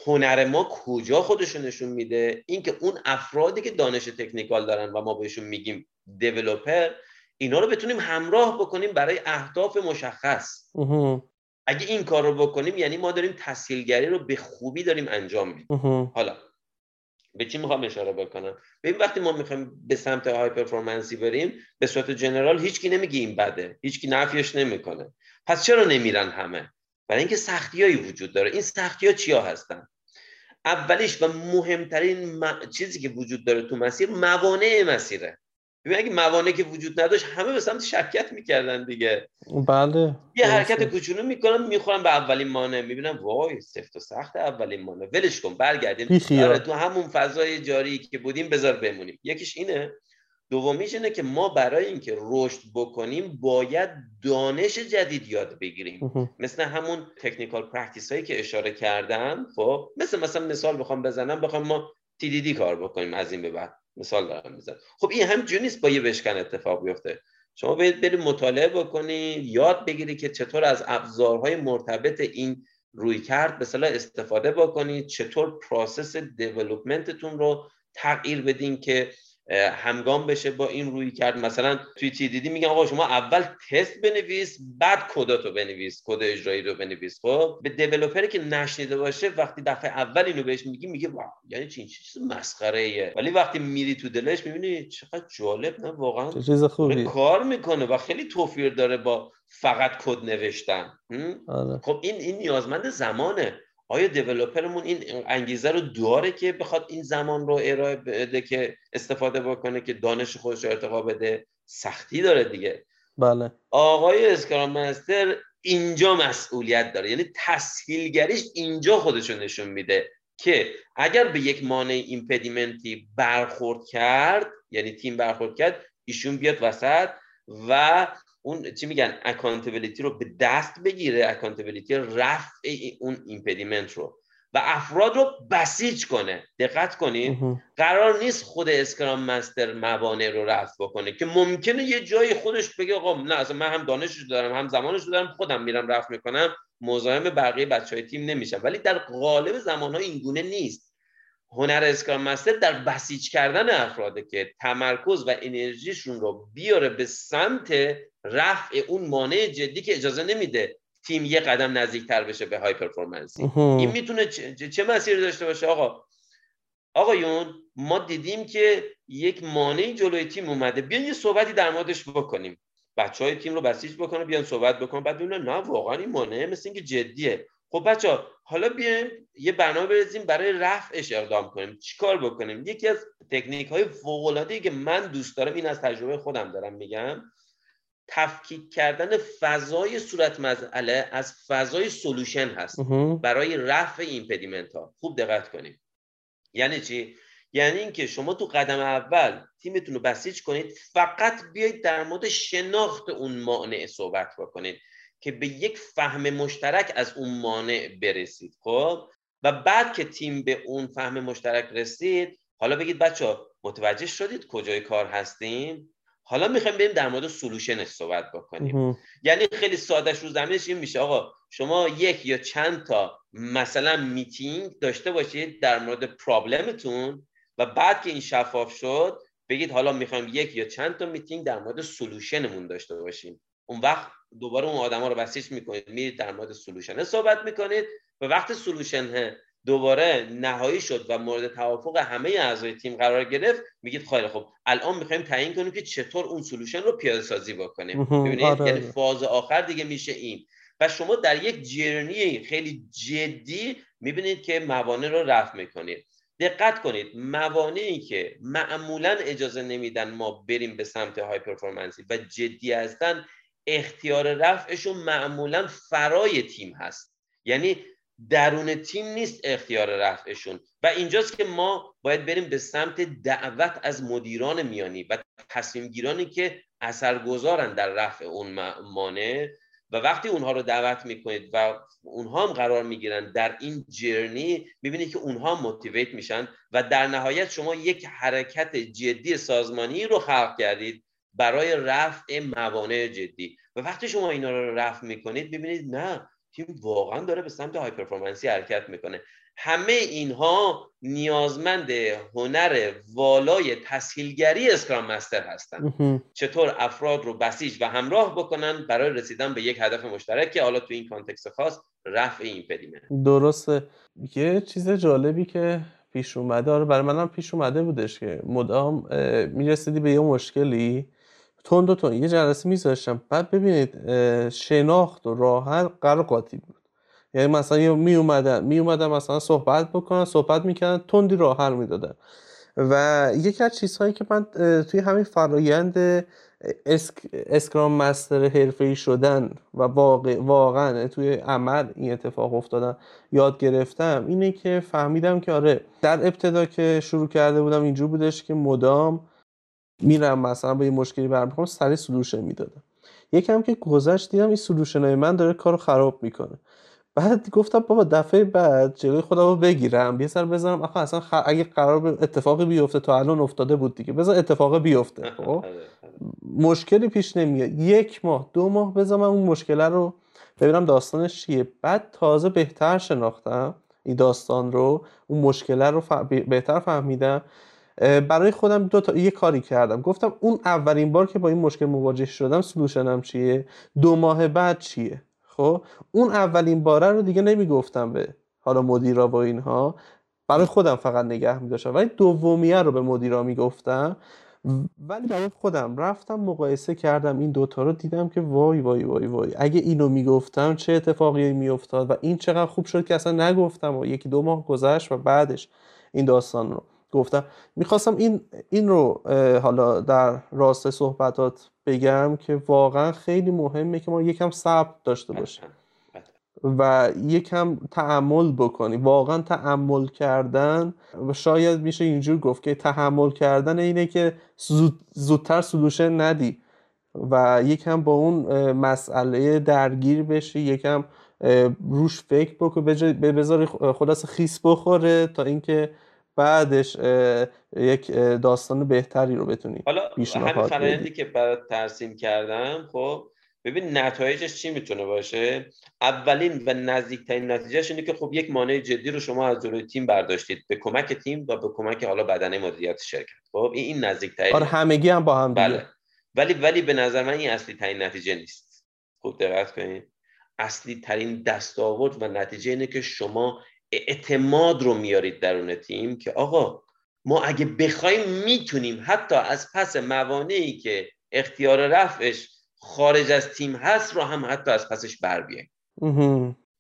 هنر ما کجا خودشو نشون میده؟ اینکه اون افرادی که دانش تکنیکال دارن و ما بهشون میگیم دیولپر اینا رو بتونیم همراه بکنیم برای اهداف مشخص. اگه این کار رو بکنیم یعنی ما داریم تسهیلگری رو به خوبی داریم انجام میدیم. حالا به چی می‌خوام اشاره بکنم؟ ببین وقتی ما می‌خوایم به سمت های پرفورمنسی بریم به صورت جنرال هیچکی نمیگه این بده. هیچکی نفیش نمی‌کنه. پس چرا نمیرن همه؟ برای اینکه سختیایی وجود داره. این سختی ها چیا هستن؟ اولیش و مهمترین چیزی که وجود داره تو مسیر موانع مسیره. ببین اگه موانعی که وجود نداشت همه به سمت شرکت می‌کردن دیگه. بله. یه حرکت کوچولو می‌کنم می‌خورم به اولین مانع. می‌بینم وای سفت و سخت اولین مانع. ولش کن برگردیم. آره تو همون فضای جاری که بودیم بذار بمونیم. یکیش اینه. دومیش اینه که ما برای اینکه رشد بکنیم باید دانش جدید یاد بگیریم. مثل همون technical practice هایی که اشاره کردم خب مثل مثلا مثال بخوام بزنم بخوام ما TDD کار بکنیم از این به بعد مثال دارم می‌زنم. خب این هم نیست با یه بشکن اتفاق بیفته. شما باید برید مطالعه بکنی یاد بگیری که چطور از ابزارهای مرتبط این رویکرد به استفاده بکنید چطور process development تون رو تغییر بدین که همگام بشه با این روی کرد مثلا توی تی دیدی؟ میگن آقا شما اول تست بنویس بعد کداتو بنویس کد اجرایی رو بنویس. خب به دیولپری که نشنیده باشه وقتی دفعه اول اینو بهش میگی میگه وا یعنی چی؟ چیز مسخره ایه ولی وقتی میری تو دلش می‌بینی چقدر جالب نه؟ واقعا چیز خوبی. کار می‌کنه و خیلی توفیر داره با فقط کد نوشتن. آره. خب این این نیازمند زمانه. آیا دیولوپرمون این انگیزه رو داره که بخواد این زمان رو ارائه بده که استفاده بکنه که دانش خودش رو ارتقا بده؟ سختی داره دیگه. بله. آقای Scrum Master اینجا مسئولیت داره. یعنی تسهیلگریش اینجا خودشو نشون میده که اگر به یک مانع impediment ی برخورد کرد یعنی تیم برخورد کرد ایشون بیاد وسط و اون چی میگن accountability رو به دست بگیره accountability رفع اون impediment رو و افراد رو بسیج کنه. دقت کنید قرار نیست خود Scrum Master موانع رو رفع بکنه که ممکنه یه جای خودش بگه آقا نه اصلا من هم دانشش دارم هم زمانش دارم خودم میرم رفع می‌کنم مزاحم بقیه بچه های تیم نمیشم. ولی در قالب زمان ها این گونه نیست. هنر اسکرام مستر در بسیج کردن افراده که تمرکز و انرژیشون رو بیاره به سمت رفع اون مانع جدی که اجازه نمیده تیم یه قدم نزدیکتر بشه به های پرفورمنسی این می‌تونه چه, چه مسیری داشته باشه؟ آقا آقایون ما دیدیم که یک مانعی جلوی تیم اومده. بیان یه صحبتی در موردش بکنیم. بچه های تیم رو بسیج بکنه بیان صحبت بکنن. بعد ببینن نه واقعا این مانعه مثل اینکه جدیه. خب بچه ها حالا بیایم یه برنامه بریزیم برای رفعش اقدام کنیم. چیکار بکنیم؟ یکی از تکنیک های فوق که من دوست دارم این از تجربه خودم دارم میگم. تفکیک کردن فضای صورت مسئله از فضای solution هست. برای رفع impediment ها خوب دقت کنید یعنی چی؟ یعنی اینکه شما تو قدم اول تیمتون رو بسیج کنید فقط بیایید در مورد شناخت اون مانع صحبت بکنید که به یک فهم مشترک از اون مانع برسید. خب؟ و بعد که تیم به اون فهم مشترک رسید حالا بگید بچه متوجه شدید کجای کار هستیم؟ حالا می‌خوایم بریم در مورد solution ش صحبت بکنیم. یعنی خیلی سادهش رو زمینش این میشه. آقا شما یک یا چند تا مثلا میتینگ داشته باشید در مورد problem تون و بعد که این شفاف شد بگید حالا می‌خوایم یک یا چند تا میتینگ در مورد solution مون داشته باشیم. اون وقت دوباره اون آدما رو بسیج می‌کنید میرید در مورد solution صحبت می‌کنید. و وقت solution دوباره نهایی شد و مورد توافق همه اعضای تیم قرار گرفت میگید خیلی خب الان می‌خوایم تعیین کنیم که چطور اون solution رو پیاده سازی بکنیم ببینید آره. یعنی فاز آخر دیگه میشه این. و شما در یک journey خیلی جدی می‌بینید که موانع رو رفع می‌کنید. دقت کنید موانعی که معمولا اجازه نمیدن ما بریم به سمت high performance ی و جدی هستن اختیار رفعشون معمولا فرای تیم هست. یعنی درون تیم نیست اختیار رفعشون. و اینجاست که ما باید بریم به سمت دعوت از مدیران میانی و تصمیم گیرانی که اثرگذارن در رفع اون مانع. و وقتی اونها رو دعوت می‌کنید و اونها هم قرار می‌گیرن در این جرنی می‌بینید که اونها موتیویت میشن و در نهایت شما یک حرکت جدی سازمانی رو خلق کردید برای رفع موانع جدی. و وقتی شما اینا رو رفع می‌کنید ببینید نه تیم واقعا داره به سمت high performance ی حرکت می‌کنه. همه اینها نیازمند هنر والای تسهیلگری Scrum Master هستن. چطور افراد رو بسیج و همراه بکنن برای رسیدن به یک هدف مشترک که حالا تو این context خاص رفع impediment ه درسته. یه چیز جالبی که پیش اومده آره برای منم پیش اومده بودش که مدام می‌رسیدی به یه مشکلی؟ تون دو تون یه جلسه میذاشتم. بعد ببینید شناخت و راحت قرار قاطی بود. یعنی مثلا می اومدن می اومدن مثلا صحبت بکنن صحبت می‌کردن تندی راه حل می‌دادن. و یکی از چیزهایی که من توی همین فرایند اسک، اسکرام مستر حرفه‌ای شدن و واقع، واقعا توی عمل این اتفاق افتادن یاد گرفتم اینه که فهمیدم که آره در ابتدا که شروع کرده بودم اینجور بودش که مدام میرم مثلا با یه مشکلی برمیخوام سریع سلوشن می‌دادم. یکم که گذشت دیدم این سلوشن های من داره کارو خراب می‌کنه. بعد گفتم بابا دفعه بعد جلوی خودم رو بگیرم یه سر بزنم. آخه اصلا اگه قرار اتفاقی بیفته تا الان افتاده بود دیگه. بذار اتفاقی بیفته خب؟ آره، آره. مشکلی پیش نمیاد. یک ماه دو ماه بذارم اون مشکل رو ببینم داستانش چیه. بعد تازه بهتر شناختم این داستان رو اون مشکل رو بهتر فهمیدم. برای خودم دو تا یه کاری کردم. گفتم اون اولین بار که با این مشکل مواجه شدم سلوشنم چیه؟ دو ماه بعد چیه؟ خب؟ اون اولین باره رو دیگه نمی‌گفتم به حالا مدیرا و اینها. برای خودم فقط نگه میداشتم. ولی دومیه رو به مدیرا می‌گفتم. ولی برای خودم رفتم مقایسه کردم. این دوتا رو دیدم که وای وای وای وای. اگه اینو می‌گفتم چه اتفاقی میافتاد؟ و این چقدر خوب شد که اصلا نگفتم و یکی دو ماه گذشت و بعدش این داستان رو. گفتم. می‌خواستم این این رو حالا در راست صحبتات بگم که واقعا خیلی مهمه که ما یکم صبر داشته باشیم. و یکم تعمل بکنیم. واقعا تعمل کردن و شاید میشه اینجور گفت که تحمل کردن اینه که زودتر سلوشن ندی و یکم با اون مسئله درگیر بشی یکم روش فکر بکن بذاری خلاص خیس بخوره تا اینکه بعدش یک داستان بهتری رو بتونی حالا همین فرآیندی که برات ترسیم کردم خب ببین نتایجش چی می‌تونه باشه؟ اولین و نزدیکترین نتیجهش اینه که خب یک مانع جدی رو شما از جلوی تیم برداشتید. به کمک تیم و به کمک حالا بدنه مدیریت شرکت. خب این این نزدیکترین. آره همگی هم با هم بله. ولی ولی به نظر من این اصلی ترین نتیجه نیست. خوب دقت کنید. اصلی ترین دستاورد و نتیجه اینه که شما اعتماد رو میارید درون تیم که آقا ما اگه بخوایم می‌تونیم حتی از پس موانعی که اختیار رفعش خارج از تیم هست رو هم حتی از پسش بر بیایم.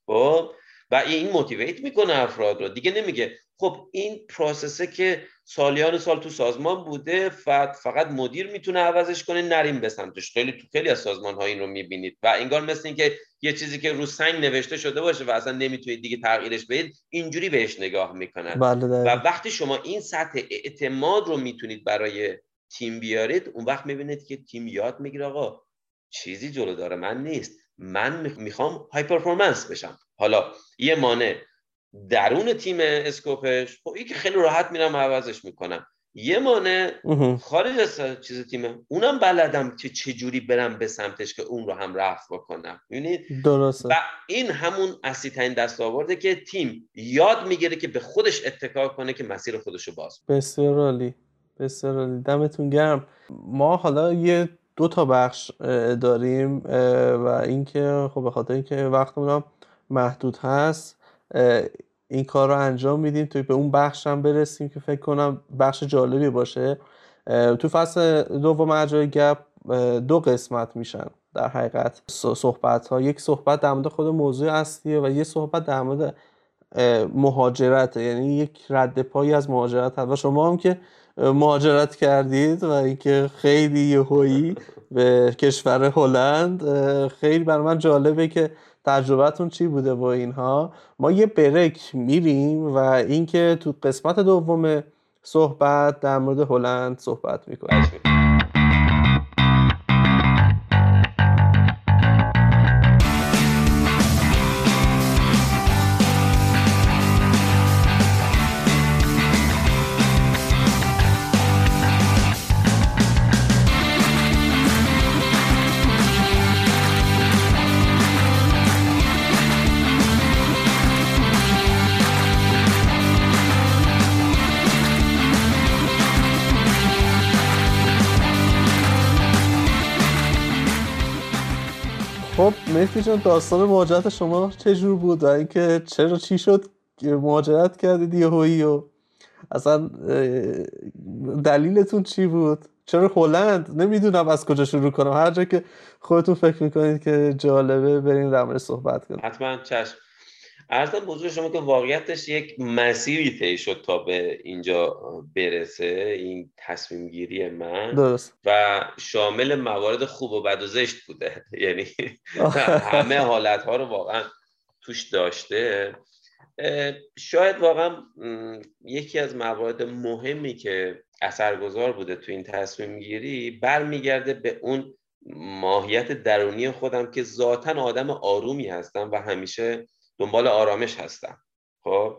خب؟ و این موتیویت می‌کنه افراد رو. دیگه نمیگه خب این پروسسه که سالیان سال تو سازمان بوده فقط فقط مدیر می‌تونه عوضش کنه نریم به سمتش. خیلی تو خیلی از سازمان ها این رو می‌بینید. و انگار مثل اینکه یه چیزی که رو سنگ نوشته شده باشه و اصلا نمی‌تونید دیگه تغییرش بدید اینجوری بهش نگاه می‌کنن. بله و وقتی شما این سطح اعتماد رو می‌تونید برای تیم بیارید اون وقت می‌بینید که تیم یاد می‌گیره آقا چیزی جلو داره. من نیست. من می‌خوام های پرفورمنس بشم. حالا یه مانع. درون تیم اسکوپش. خب این که خیلی راحت میرم عوضش می‌کنم. یه مانع خارج از چیز تیمه اونم بلدم که چجوری برم به سمتش که اون رو هم رفع بکنم. می‌بینید درسته. و این همون اصلی ترین دستاورده که تیم یاد می‌گیره که به خودش اتکا کنه که مسیر خودش رو باز بسیار عالی. بسیار عالی. دمتون گرم. ما حالا یه دو تا بخش داریم و اینکه خب به خاطر اینکه وقتمون محدود هست این کار رو انجام میدیم توی به اون بخش هم برسیم که فکر کنم بخش جالبی باشه. تو فصل دوم اجای گپ دو قسمت میشن در حقیقت صحبت ها یک صحبت در مورد خود موضوع اصلیه و یه صحبت در مورد مهاجرت یعنی یک رد پایی از مهاجرت هست. و شما هم که مهاجرت کردید و اینکه خیلی یهویی به کشور هلند خیلی بر من جالبه که تجربتون چی بوده با اینها؟ ما یه بریک میریم و اینکه تو قسمت دوم صحبت در مورد هلند صحبت می‌کنیم. مهدی جان داستان مهاجرت شما چجور بود و اینکه چرا چی شد مهاجرت کردید یهویی و اصلا دلیلتون چی بود؟ چرا هلند؟ نمی‌دونم از کجا شروع کنم. هر جا که خودتون فکر می‌کنید که جالبه بریم در صحبت کنیم حتما چشم. ارزم بزرگ شما که واقعیتش یک مسیری طی شد تا به اینجا برسه این تصمیم گیری من. درست. و شامل موارد خوب و بد و زشت بوده. یعنی همه حالت ها رو واقعا توش داشته. شاید واقعا یکی از موارد مهمی که اثرگذار بوده تو این تصمیم گیری برمیگرده به اون ماهیت درونی خودم که ذاتا آدم آرومی هستم و همیشه دنبال آرامش هستم. خب؟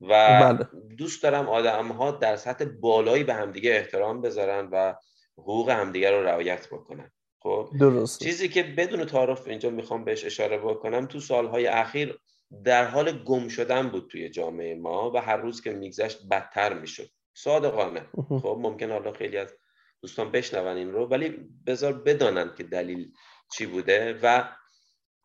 و بله. دوست دارم آدم ها در سطح بالایی به همدیگه احترام بذارن و حقوق همدیگه رو رعایت بکنن. خب؟ درست چیزی که بدون تعارف اینجا می‌خوام بهش اشاره بکنم تو سالهای اخیر در حال گم شدن بود توی جامعه ما و هر روز که میگذشت بدتر می‌شد. صادقانه. خب؟ ممکن حالا خیلی از دوستان بشنون این رو ولی بذار بدانند که دلیل چی بوده و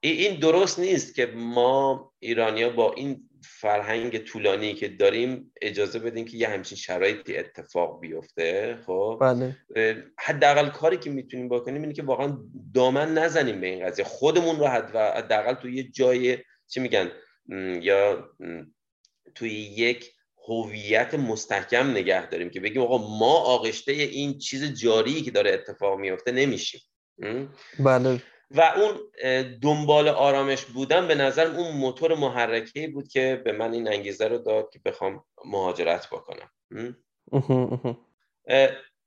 این درست نیست که ما ایرانیا با این فرهنگ طولانی که داریم اجازه بدیم که یه همچین شرایطی اتفاق بیفته خب؟ بله. حداقل کاری که می‌تونیم بکنیم اینه که واقعا دامن نزنیم به این قضیه. خودمون رو حداقل تو یه جای چی میگن؟ یا توی یک هویت مستحکم نگه داریم که بگیم آقا ما آغشته این چیز جاری که داره اتفاق میفته نمیشیم. بله. و اون دنبال آرامش بودن به نظر اون موتور محرکه بود که به من این انگیزه رو داد که بخوام مهاجرت بکنم.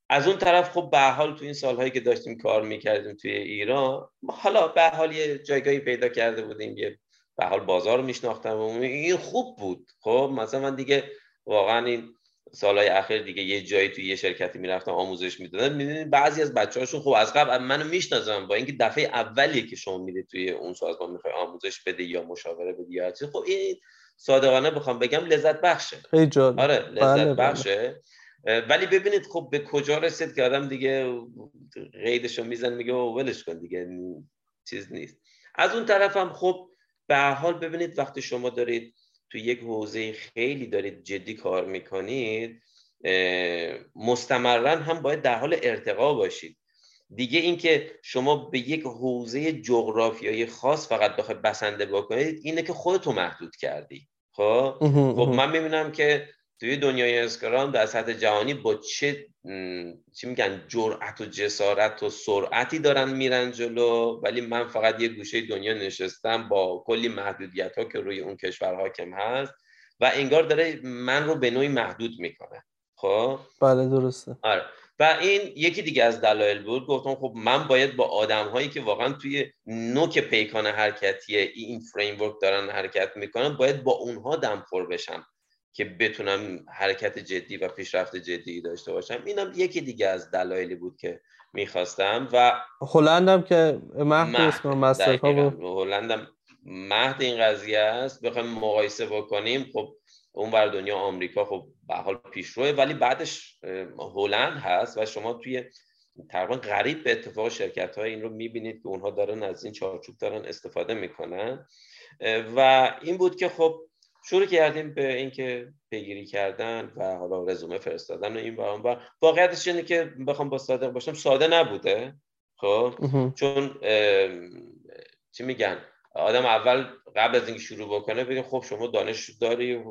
از اون طرف خب به حال تو این سالهایی که داشتیم کار می‌کردیم توی ایران حالا به حال یه جایگاهی پیدا کرده بودیم یه به حال بازار رو میشناختم این خوب بود. خب مثلا من دیگه واقعا این سالهای اخیر دیگه یه جایی توی یه شرکتی می‌رفتم آموزش می‌دادن می‌دونید بعضی از بچه‌هاشون خب از قبل منو می‌شناسن با اینکه دفعه اولیه که شما میده توی اون سازمان می‌خوای آموزش بده یا مشاوره بدی یا چیز خب این صادقانه بخوام بگم لذت بخشه. خیلی جالب. آره لذت بله, بله. بخشه. ولی ببینید خب به کجا رسید که آدم دیگه قیدشو میزن میگه ولش کن دیگه چیز نیست. از اون طرف هم خب به حال ببینید وقتی شما دارید تو یک حوزه خیلی دارید جدی کار می‌کنید مستمرا هم باید در حال ارتقا باشید. دیگه اینکه شما به یک حوزه جغرافیایی خاص فقط بخواید بسنده بکنید اینه که خودتو محدود کردی. خب؟ خب من می‌بینم که توی دنیای اسکرام در سطح جهانی با چه چی میگن جرأت و جسارت و سرعتی دارن میرن جلو؟ ولی من فقط یه گوشه دنیا نشستم با کلی محدودیت ها که روی اون کشور حاکم هست و انگار داره من رو به نوعی محدود می‌کنه. خب؟ بله درسته. آره. و این یکی دیگه از دلایل بود. گفتم خب من باید با آدم هایی که واقعا توی نوک پیکان حرکتی این فریم دارن حرکت می‌کنن باید با اونها دمخور بشم. که بتونم حرکت جدی و پیشرفت جدی داشته باشم. اینم یکی دیگه از دلایلی بود که می‌خواستم و هلندم که مهد اسم مسترها بود هلندم مهد این قضیه است. بخوایم مقایسه بکنیم. خب اون بر دنیا آمریکا خب به حال پیشروه ولی بعدش هلند هست و شما توی تقریبا غریب به اتفاق شرکت های این رو می‌بینید که اونها دارن از این چارچوب دارن استفاده می‌کنن. و این بود که خب شروع کردیم به اینکه پیگیری کردن و حالا رزومه فرستادن و این و اون واقعیتش اینه که بخوام با صادق باشم ساده نبوده خب؟ چون چی میگن؟ آدم اول قبل از اینکه شروع بکنه بگه خب شما دانش داری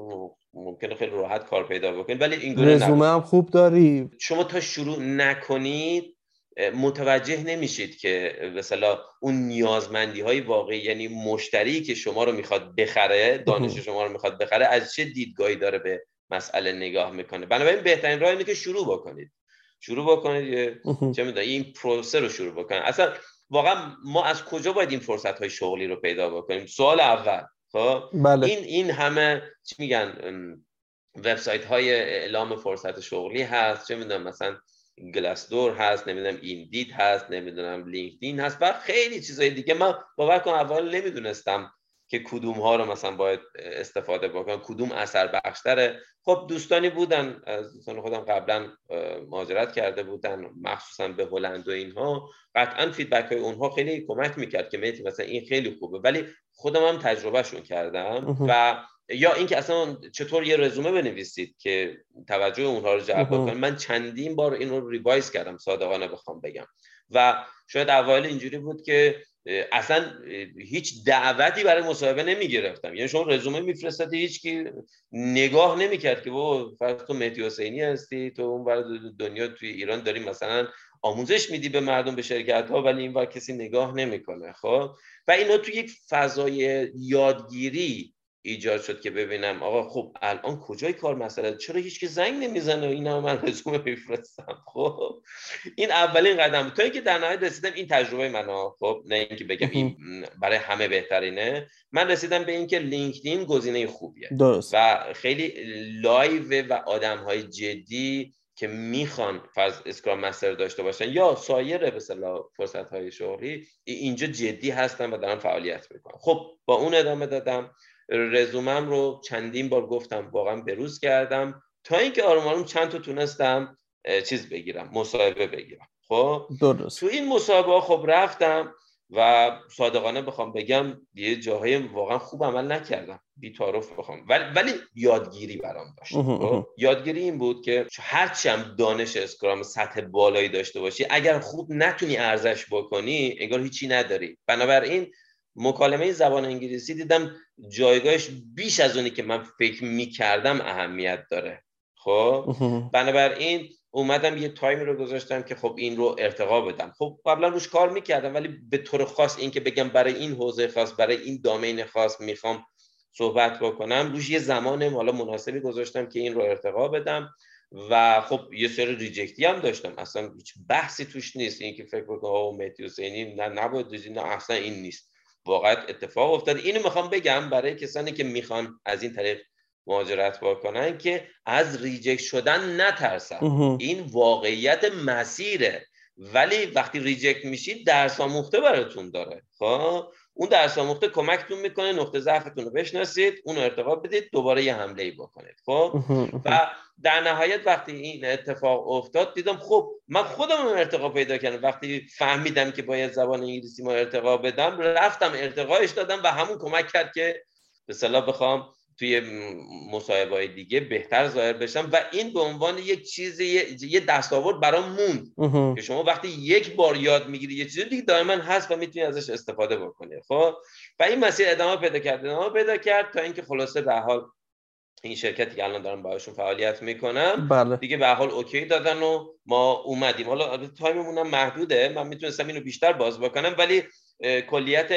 ممکنه خیلی راحت کار پیدا بکنید ولی این رزومه هم خوب داری. شما تا شروع نکنید متوجه نمیشید که مثلا اون نیازمندی های واقعی یعنی مشتری که شما رو می‌خواد بخره دانش شما رو می‌خواد بخره از چه دیدگاهی داره به مسئله نگاه می‌کنه؟ بنابراین بهترین راه اینه که شروع بکنید. شروع بکنید چه می‌دونم این پروسه رو شروع بکنید. اصلا واقعا ما از کجا باید این فرصت های شغلی رو پیدا بکنیم؟ سوال اول خب؟ بله. این این همه چی میگن وبسایت های اعلام فرصت شغلی هست چه می‌دونم مثلا گلاسدور هست نمی‌دونم ایندید هست نمی‌دونم لینکدین هست و خیلی چیزای دیگه. من باور کنم اول نمی‌دونستم که کدوم ها رو مثلا باید استفاده بکنم. کدوم اثر بخشتره؟ خب دوستانی بودن از دوستان خودم قبلا مهاجرت کرده بودن مخصوصا به هلند و اینها. قطعا feedback های اونها خیلی کمک می‌کرد که مهدی مثلا این خیلی خوبه. ولی خودم هم تجربهشون کردم و یا اینکه اصلا چطور یه رزومه بنویسید که توجه اونها رو جلب کنید من چندین بار این رو revise کردم صادقانه بخوام بگم. و شاید اوایل اینجوری بود که اصلا هیچ دعوتی برای مصاحبه نمی گرفتم یعنی شما رزومه میفرستادی هیچ کی نگاه نمی‌کرد که با فرض تو مهدی حسینی هستی تو اون برای دنیا توی ایران داری مثلا آموزش میدی به مردم به شرکت ها ولی این کسی نگاه نمی‌کنه. خب؟ و اینا تو یک فضای یادگیری ایجاد شد که ببینم آقا خب الان کجای کار مسئله؟ چرا هیچ زنگ نمی‌زنه؟ اینا من رزومه میفرستم. خب این اولین قدم. تا اینکه در نهایت رسیدم این تجربه من خب نه اینکه بگم این برای همه بهترینه. من رسیدم به اینکه LinkedIn گزینه خوبیه. درست. و خیلی live و آدم های جدی که می‌خوان فرض Scrum Master داشته باشن یا سایر به فرصت های شغلی اینجا جدی هستن و دارن فعالیت می‌کنن. خب با اون ادامه دادم. رزومم رو چندین بار گفتم واقعا بروز کردم. تا اینکه آروم آروم چند تا تونستم چیز بگیرم مصاحبه بگیرم. خب؟ درست. تو این مصاحبه خب رفتم و صادقانه بخوام بگم یه جاهای واقعا خوب عمل نکردم. بی تعارف بخوام. ولی ولی یادگیری برام داشت. خب؟ یادگیری این بود که هرچی هم دانش اسکرام سطح بالایی داشته باشی اگر خوب نتونی ارزش بکنی انگار هیچی نداری. بنابراین مکالمه زبان انگلیسی دیدم جایگاهش بیش از اونی که من فکر می‌کردم اهمیت داره. خب؟ بنابراین اومدم یه تایمی رو گذاشتم که خب این رو ارتقا بدم. خب قبلا روش کار می‌کردم ولی به طور خاص این که بگم برای این حوزه خاص برای این دامین خاص می‌خوام صحبت بکنم روش یه زمان حالا مناسبی گذاشتم که این رو ارتقا بدم و خب یه سری reject ی هم داشتم. اصلا هیچ بحثی توش نیست. این که فکر بکنم او مهدی حسینی نه نباید نه اصلا این نیست. واقعا اتفاق افتاد. اینو می‌خوام بگم برای کسانی که می‌خوان از این طریق مهاجرت بکنن که از reject شدن نترسن. این واقعیت مسیره. ولی وقتی reject میشید درس آموخته براتون داره. خب؟ اون درس آموخته کمکتون می‌کنه نقطه ضعفتون رو بشناسید اون رو ارتقا بدید دوباره یه حمله ای بکنید. خب؟ و در نهایت وقتی این اتفاق افتاد دیدم خب من خودم ارتقا پیدا کردم. وقتی فهمیدم که باید زبان انگلیسی ما ارتقا بدم رفتم ارتقاش دادم و همون کمک کرد که به صلاح بخوام توی مصاحبه های دیگه بهتر ظاهر بشم و این به عنوان یک چیز یه دستاورد برام موند. که شما وقتی یک بار یاد می‌گیری یه چیزی دیگه دائما هست و می‌تونی ازش استفاده بکنی خب؟ و این مسیر ادامه پیدا کرد. ادامه پیدا کرد تا اینکه خلاصه به حال این شرکتی که الان دارم باهاشون فعالیت می‌کنم بله. دیگه به حال OK دادن و ما اومدیم. حالا time مون هم محدوده. من می‌تونستم اینو بیشتر باز بکنم ولی کلیت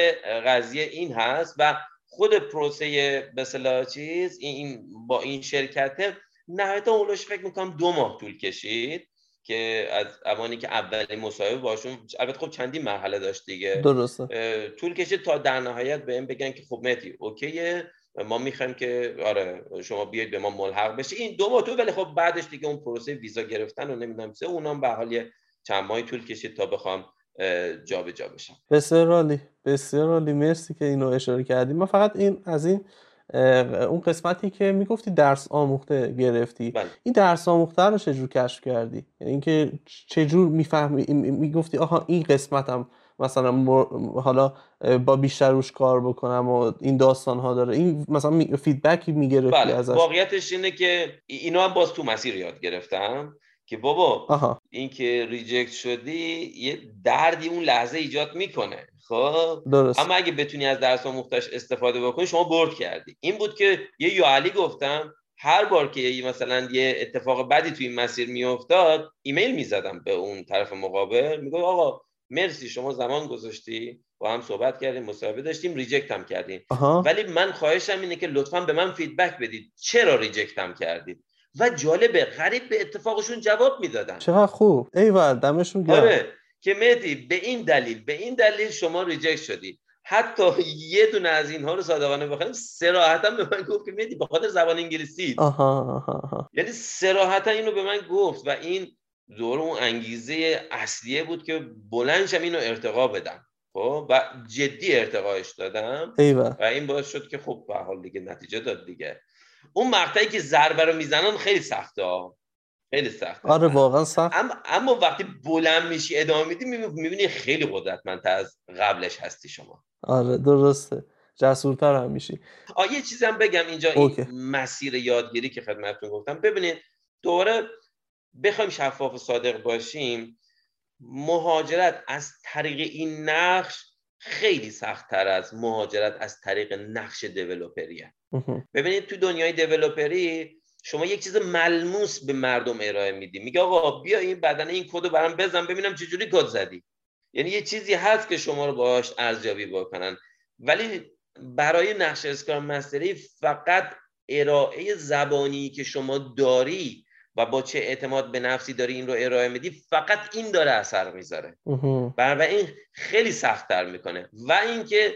قضیه این هست و خود پروسه به چیز این با این شرکت نهایتا اولش فکر می‌کنم دو ماه طول کشید که از اوانی که اولین مصاحبه باشون البته خب چندین مرحله داشت دیگه. درسته. طول کشید تا در نهایت به این بگن که خب مهدی اوکیه. ما می‌خوایم که آره شما بیاید به ما ملحق بشه این دو ماه تو ولی خب بعدش دیگه اون پروسه ویزا گرفتن و نمی‌دونم. سه اونم به حال چند ماهی طول کشید تا بخوام جابجا جا بشم. بسیار عالی. بسیار عالی. مرسی که اینو اشاره کردیم من فقط این از این اون قسمتی که می‌گفتی درس آموخته گرفتی. بله. این درس آموخته رو چجور کشف کردی؟ یعنی اینکه چجور می‌فهمی می‌گفتی آها این قسمتم مثلا حالا با بیشتر روش کار بکنم و این داستان ها داره. این مثلا feedback ی می‌گرفتی بله. ازش؟ واقعیتش اینه که اینو هم باز تو مسیر یاد گرفتم که بابا این که reject شدی یه دردی اون لحظه ایجاد می‌کنه خب؟ درست. اما اگه بتونی از درس آموختش استفاده بکنی شما برد کردی. این بود که یه یوالی گفتم هر بار که مثلا یه اتفاق بدی توی این مسیر میافتاد ایمیل می‌زدم به اون طرف مقابل. میگه آقا مرسی شما زمان گذاشتی با هم صحبت کردیم مصاحبه داشتیم reject م کردید. ولی من خواهشم اینه که لطفا به من feedback بدید. چرا reject م کردید؟ و جالبه قریب به اتفاقشون جواب می‌دادن. چقدر خوب. ایول دمشون گرم. آره. که مهدی به این دلیل به این دلیل شما reject شدی. حتی یه دونه از اینها رو صادقانه بخوایم صراحتا به من گفت که مهدی به خاطر زبان انگلیسی آها آها. یعنی صراحتا اینو به من گفت و این دور اون انگیزه اصلیه بود که بلندشم اینو ارتقا بدم. خب؟ و جدی ارتقاش دادم. ایوه. و این باعث شد که خب به حال دیگه نتیجه داد دیگه. اون مقطعی که ضربه رو می‌زنن خیلی سخته ها. خیلی سخته. آره واقعا سخت. اما, اما وقتی بلند میشی ادامه میدی می‌بینی خیلی قدرتمند از قبلش هستی شما. آره درسته. جسورتر هم میشی. آ یه چیزی هم بگم اینجا این مسیر یادگیری که خدمتتون گفتم. ببینید دوره بخوایم شفاف و صادق باشیم مهاجرت از طریق این نقش خیلی سختتر از مهاجرت از طریق نقش دیولوپریه. ببینید تو دنیای دیولوپری شما یک چیز ملموس به مردم ارائه میدی. میگه آقا بیا این بدنه این کد رو برام بزن ببینم چجوری کد زدی. یعنی یه چیزی هست که شما رو باهاش ارزیابی بکنن. ولی برای نقش اسکرام مستری فقط ارائه زبانی که شما داری و با چه اعتماد به نفسی داری این رو ارائه میدی فقط این داره اثر می‌ذاره. و این خیلی سختتر می‌کنه. و اینکه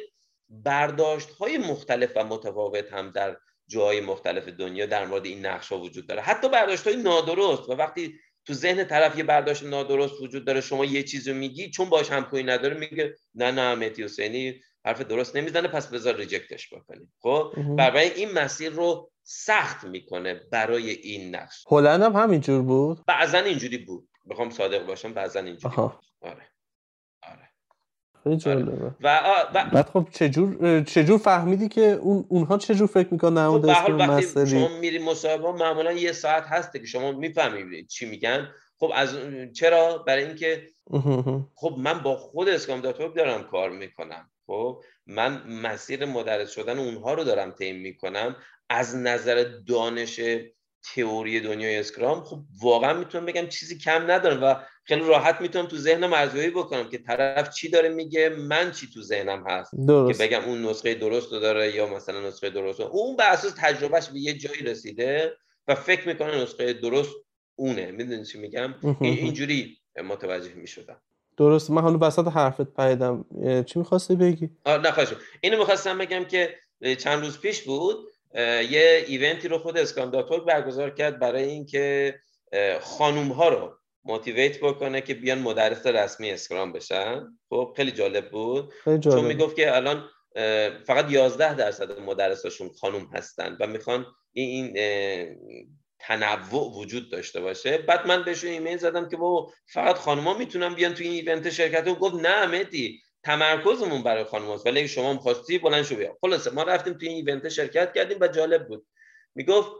برداشت های مختلف و متفاوت هم در جاهای مختلف دنیا در مورد این نقش ها وجود داره. حتی برداشت های نادرست و وقتی تو ذهن طرف یه برداشت نادرست وجود داره شما یه چیز رو میگی چون باش همکاری نداره میگه نه نه مهدی حسینی حرف درست نمی‌زنه پس بذار ریجکتش بکنیم. خب؟ برای این مسیر رو سخت می‌کنه برای این نقش. هلند هم همینجور بود؟ بعضا اینجوری بود. بخوام صادق باشم بعضا اینجوری بود. آره. آره. خیلی آره. جالبه. و, و... بعد خب چجور چجور فهمیدی که اون اونها چجور فکر می‌کنن؟ خب وقتی شما میری مصاحبه معمولا یه ساعت هسته که شما می‌فهمید چی میگن. خب از چرا؟ برای اینکه خب من با خود اسکام داتوب دارم کار می‌کنم. خب من مسیر مدرس شدن اونها رو دارم طی می‌کنم. از نظر دانش تئوری دنیای اسکرام خب واقعا می‌تونم بگم چیزی کم ندارم و خیلی راحت می‌تونم تو ذهنم ارزیابی بکنم که طرف چی داره میگه من چی تو ذهنم هست درست. که بگم اون نسخه درست رو داره یا مثلا نسخه درست رو. اون به اساس تجربهش به یه جایی رسیده و فکر می‌کنه نسخه درست اونه. می‌دونی چی میگم؟ اینجوری متوجه می‌شدم. درست. من حالا وسط حرفت پیدم. چی می‌خواستی بگی؟ آه نه اینو می‌خواستم بگم که چند روز پیش بود یه event ی رو خود Scrum.org برگزار کرد برای اینکه خانوم ها رو motivate بکنه که بیان مدرس رسمی Scrum بشن. خب خیلی جالب بود. خیلی جالب. چون می‌گفت که الان فقط 11 درصد مدرساشون خانوم هستن و می‌خوان این تنوع وجود داشته باشه. بعد من بهشون ایمیل زدم که با فقط خانوما می‌تونن بیان توی این event شرکت. و گفت نه مهدی تمرکزمون برای خانوماست ولی شما می‌خواستی بلند شو بیا. خلاصه ما رفتیم توی این event شرکت کردیم و جالب بود. می‌گفت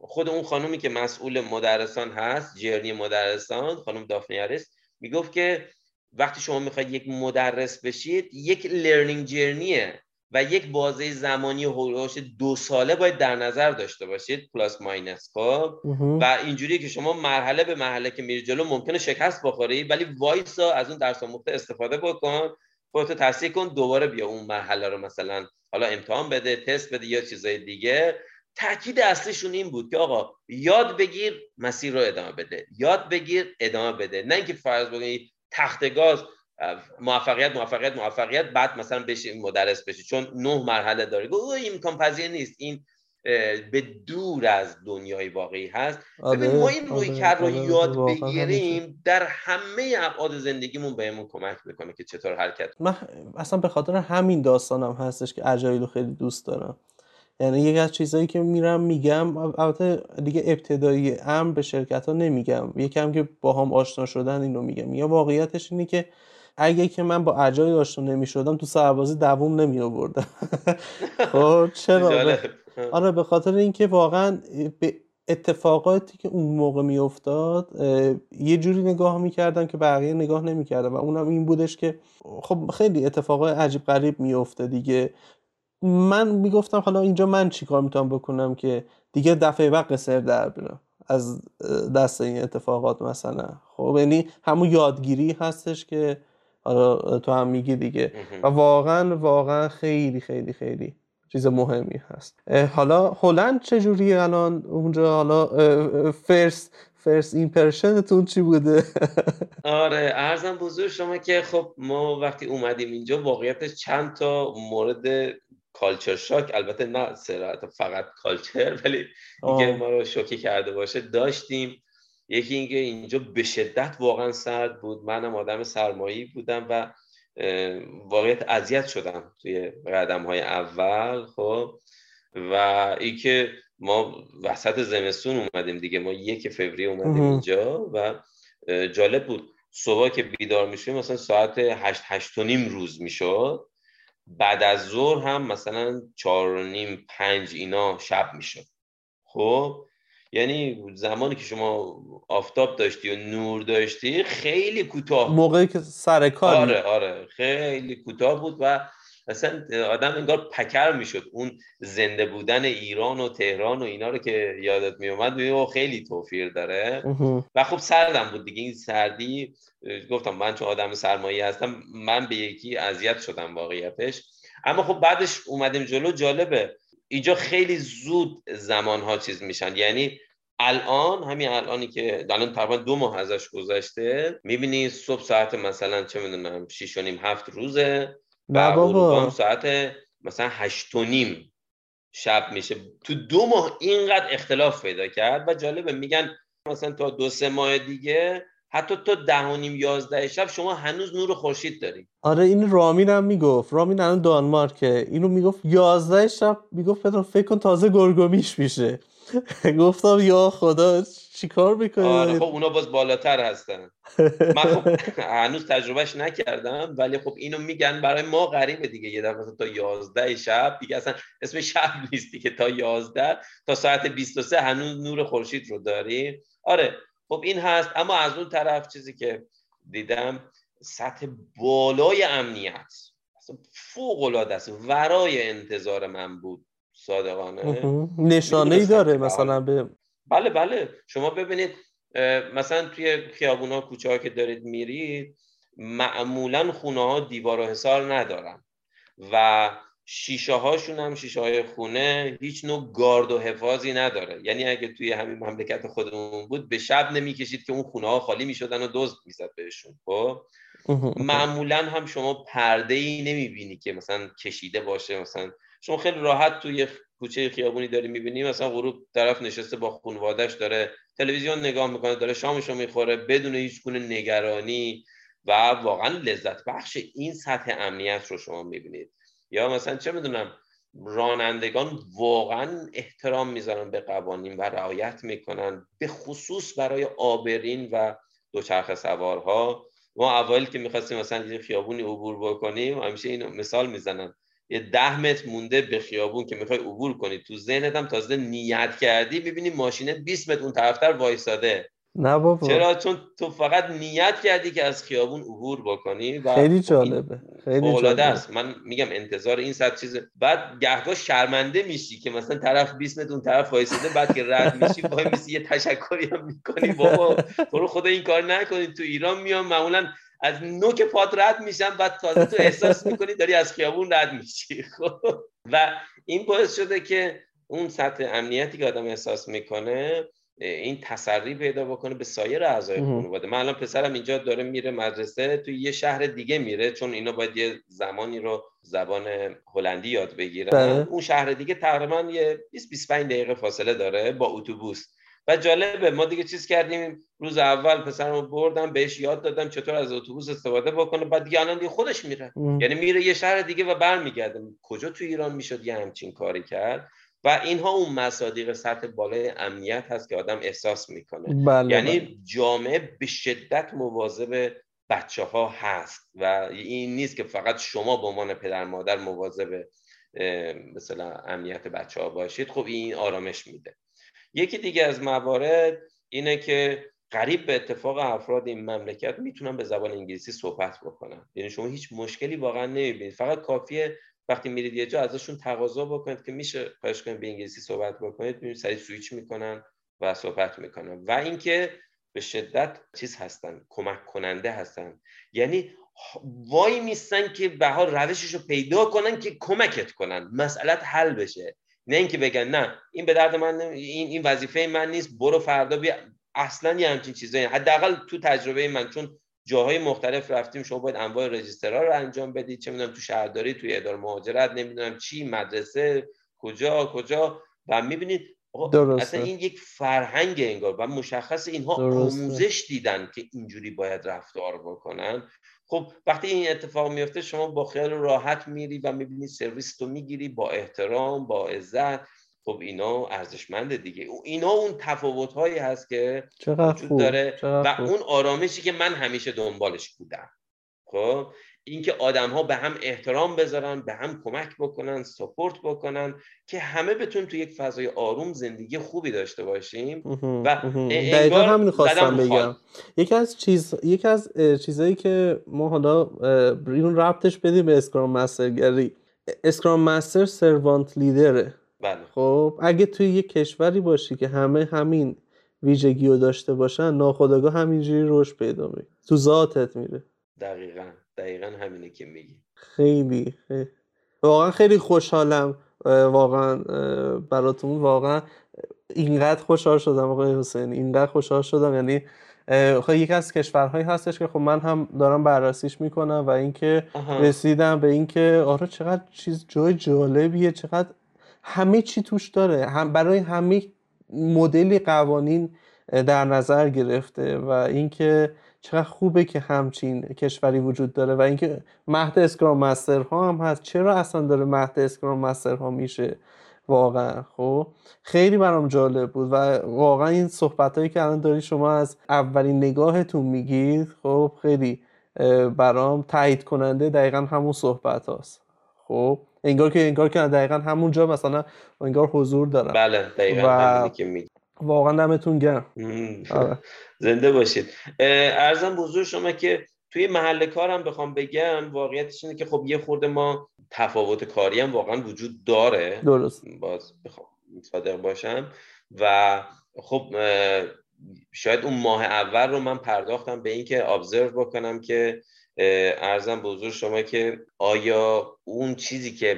خود اون خانومی که مسئول مدرسان هست journey مدرسان خانم Daphne Harris می‌گفت که وقتی شما می‌خواید یک مدرس بشید یک learning journey ه و یک بازه زمانی حول و حوش دو ساله باید در نظر داشته باشید plus minus خب؟ و اینجوری که شما مرحله به مرحله که میری جلو ممکنه شکست بخوری ولی وایسا از اون درس آموخته استفاده بکن. خودتو تصحیح کن دوباره بیا اون مرحله رو مثلا حالا امتحان بده تست بده یا چیزای دیگه. تاکید اصلیشون این بود که آقا یاد بگیر مسیر رو ادامه بده یاد بگیر ادامه بده. نه اینکه فرض بگی تخت گاز موفقیت موفقیت موفقیت بعد مثلا بشی مدرس بشی چون نه مرحله داره این امکان پذیر نیست. این به دور از دنیای واقعی هست. آره، ما این روی آره، کرد رو آره، یاد بگیریم در همه ابعاد زندگیمون بهمون کمک می‌کنه که چطور حرکت من اصلا به خاطر همین داستانم هستش که اجایل رو خیلی دوست دارم. یعنی یک از چیزهایی که میرم میگم البته دیگه ابتدایی امر به شرکت ها نمیگم یکم که با هم آشنا شدن اینو میگم. یا واقعیتش اینه که اگه که من با اجای آشنا نمی شدم تو سربازی دووم نمی آوردم خب چرا؟ آره به خاطر اینکه واقعا به اتفاقاتی که اون موقع میافتاد یه جوری نگاه می‌کردم که بقیه نگاه نمی‌کردم و اونم این بودش که خب خیلی اتفاقای عجیب غریب میفته دیگه. من می‌گفتم حالا اینجا من چیکار می‌تونم بکنم که دیگه دفعه بعد قصر در برم از دست این اتفاقات مثلا. خب یعنی همون یادگیری هستش که حالا تو هم میگی دیگه. و واقعا واقعا خیلی خیلی خیلی چیز مهمی هست. حالا هلند چجوری الان؟ اونجا حالا first first impression تون چی بوده؟ آره عرضم به حضور شما که خب ما وقتی اومدیم اینجا واقعیت چند تا مورد culture shock البته نه صرفا فقط culture ولی اینکه ما رو شوکه کرده باشه داشتیم. یکی اینکه اینجا به شدت واقعا سرد بود. منم آدم سرمایی بودم و واقعیت اذیت شدم توی قدم های اول خب. و اینکه ما وسط زمستون اومدیم دیگه ما یک فوریه اومدیم اینجا و جالب بود. صبح که بیدار میشیم مثلا ساعت هشت هشت و نیم روز می‌شد. بعد از ظهر هم مثلا چهار و نیم پنج اینا شب می‌شد. خب؟ یعنی زمانی که شما آفتاب داشتی و نور داشتی خیلی کوتاه موقعی که سر کار آره آره. خیلی کوتاه بود و اصلا آدم انگار پکر می‌شد. اون زنده بودن ایران و تهران و اینا رو که یادت میومد و خیلی توفیر داره. و خب سردم بود دیگه. این سردی گفتم من چون آدم سرمایه هستم من به یکی اذیت شدم واقعیتش. اما خب بعدش اومدیم جلو. جالبه. اینجا خیلی زود زمان ها چیز میشن. یعنی الان همین الانی که الان تقریبا دو ماه ازش گذشته می‌بینی صبح ساعت مثلا چه می‌دونم 6 و نیم هفت روزه و بابا. ساعت مثلا هشت و نیم شب میشه. تو دو ماه اینقدر اختلاف پیدا کرد و جالبه میگن مثلا تا دو سه ماه دیگه حتی تا ده و نیم یازده شب شما هنوز نور خورشید داری آره این رامین هم می‌گفت. رامین الان دانمارکه اینو می‌گفت یازده شب می‌گفت پدر فکر کن تازه گرگومیش میشه. گفتم یا خدا چیکار می‌کنی؟ آره خب اونا باز بالاتر هستن. من خب هنوز تجربهش نکردم ولی خب اینو میگن برای ما غریبه دیگه. یه دفعه تا یازده شب دیگه اصلا اسم شب نیستی که تا یازده تا ساعت 23 هنوز نور خورشید رو داری آره خب این هست اما از اون طرف چیزی که دیدم سطح بالای امنیت فوق العاده است. ورای انتظار من بود صادقانه. نشانه ای داره مثلا به بله بله. شما ببینید مثلا توی خیابونا کوچه ها که دارید میرید معمولا خونه ها دیوار و حصار ندارن و شیشه هاشون هم شیشه های خونه هیچ نوع گارد و حفاظی نداره. یعنی اگه توی همین مملکت خودمون بود به شب نمی‌کشید که اون خونه ها خالی می‌شدن و دزد می‌زد بهشون خب؟ معمولا هم شما پرده ای نمی‌بینی که مثلا کشیده باشه مثلا شما خیلی راحت توی کوچه خیابونی داری می‌بینی مثلا غروب طرف نشسته با خانوادهش داره تلویزیون نگاه می‌کنه داره شامشو می‌خوره بدون هیچ گونه نگرانی و واقعا لذت بخش این سطح امنیت رو شما می‌بینید. یا مثلا چه می‌دونم رانندگان واقعا احترام می‌ذارن به قوانین و رعایت می‌کنن به خصوص برای آبرین و دوچرخه سوارها. ما اول که می‌خواستیم مثلا یه خیابونی عبور بکنیم همیشه اینو مثال می‌زنن. یه ده متر مونده به خیابون که می‌خوای عبور کنی تو ذهنت هم تازه نیت کردی ببینی ماشینه 20 متر اون طرفتر وایساده. نه بابا. چرا؟ چون تو فقط نیت کردی که از خیابون عبور بکنی و خیلی جالبه خیلی جالبه. است. من میگم انتظار این صد چیز بعد گهگاه شرمنده میشی که مثلا طرف 20 متر اون طرف وایساده بعد که رد میشی وای میسی یه تشکری هم می‌کنی. بابا تو رو خدا این کار نکنی. تو ایران میام معمولا از نوک پات رد میشن بعد تازه تو احساس می‌کنی داری از خیابون رد میشی. خب. و این باعث شده که اون سطح امنیتی که آدم احساس می‌کنه این تسری پیدا بکنه به سایر اعضای خانواده. من الان پسرم اینجا داره میره مدرسه تو یه شهر دیگه میره چون اینا باید یه زمانی رو زبان هلندی یاد بگیرن. بله. اون شهر دیگه تقریبا یه 20 25 دقیقه فاصله داره با اتوبوس. و جالبه ما دیگه چیز کردیم روز اول پسرمو بردم بهش یاد دادم چطور از اتوبوس استفاده بکنه بعد دیگه الان دیگه خودش میره. یعنی میره یه شهر دیگه و برمیگرده. کجا تو ایران می‌شد یه همچین کاری کرد؟ و اینها اون مصادیق سطح بالای امنیت هست که آدم احساس می‌کنه. بله یعنی بله. جامعه به شدت مواظب بچه ها هست و این نیست که فقط شما به عنوان پدر مادر مواظب مثلا امنیت بچه ها باشید. خب این آرامش میده. یکی دیگه از موارد اینه که قریب به اتفاق افراد این مملکت می‌تونن به زبان انگلیسی صحبت بکنن. یعنی شما هیچ مشکلی واقعا نمی‌بینید. فقط کافیه وقتی میرید یه جا ازشون تقاضا بکنید که میشه خواهش کنید به انگلیسی صحبت بکنید ببینید سریع سویچ می‌کنن و صحبت می‌کنن. و اینکه به شدت چیز هستن کمک کننده هستن. یعنی وای میستن که به حال روشش رو پیدا کنن که کمکت کنن. مسئلت حل بشه. نه اینکه بگن نه این به درد من این این وظیفه من نیست برو فردا بیا. اصلا یه همچین چیزایی. حداقل تو تجربه من چون جاهای مختلف رفتیم شما باید انواع رجیسترها رو انجام بدید. چه می‌دونم تو شهرداری توی اداره مهاجرت نمی‌دونم چی مدرسه کجا کجا. و می‌بینید اصلا این یک فرهنگ انگار. و مشخص اینها آموزش دیدن که اینجوری باید رفتار بکنن. خب وقتی این اتفاق میفته شما با خیال راحت میری و می‌بینی سرویس تو می‌گیری با احترام با عزت. خب اینا ارزشمنده دیگه. اینا اون تفاوت هایی هست که وجود داره و اون آرامشی که من همیشه دنبالش بودم. خب؟ اینکه آدم ها به هم احترام بذارن به هم کمک بکنن سپورت بکنن که همه بتون تو یک فضای آروم زندگی خوبی داشته باشیم و دقیقا همین خواستم بگم. یکی از چیز یکی از چیزایی که ما حالا اینو ربطش بدیم به اسکرام مسترگری اسکرام مستر سروانت لیدره. بله. خب اگه توی یک کشوری باشی که همه همین ویژگی رو داشته باشن ناخداگاه همینجوری رشد پیدا می تو ذاتت میره. دقیقا. دقیقا همینه که میگی. خیلی, خیلی. واقعا خیلی خوشحالم واقعا براتون. واقعا اینقدر خوشحال شدم آقای حسین. اینقدر خوشحال شدم. یعنی خب یکی از کشورهایی هستش که خب من هم دارم بررسیش می‌کنم و اینکه رسیدم به اینکه آره چقدر چیز جای جالبیه. چقدر همه چی توش داره. هم برای همه مدلی قوانین در نظر گرفته و اینکه چقدر خوبه که همچین کشوری وجود داره و اینکه مهد اسکرام مستر ها هم هست. چرا اصلا داره مهد اسکرام مستر ها میشه؟ واقعا خب. خیلی برام جالب بود و واقعا این صحبت هایی که الان داری شما از اولین نگاهتون میگید خب خیلی برام تایید کننده دقیقا همون صحبت هاست. خب. انگار که انگار که دقیقا همونجا مثلا انگار حضور دارم. بله دقیقا و... که میگی. واقعا دمتون گرم. آره. زنده باشید. ارزم بزرگ شما که توی محل کارم بخوام بگم واقعیتش اینه که خب یه خورده ما تفاوت کاری هم واقعا وجود داره. درست. باز بخوام صادق باشم. و خب شاید اون ماه اول رو من پرداختم به اینکه ابزرو بکنم که ارزم بزرگ شما که آیا اون چیزی که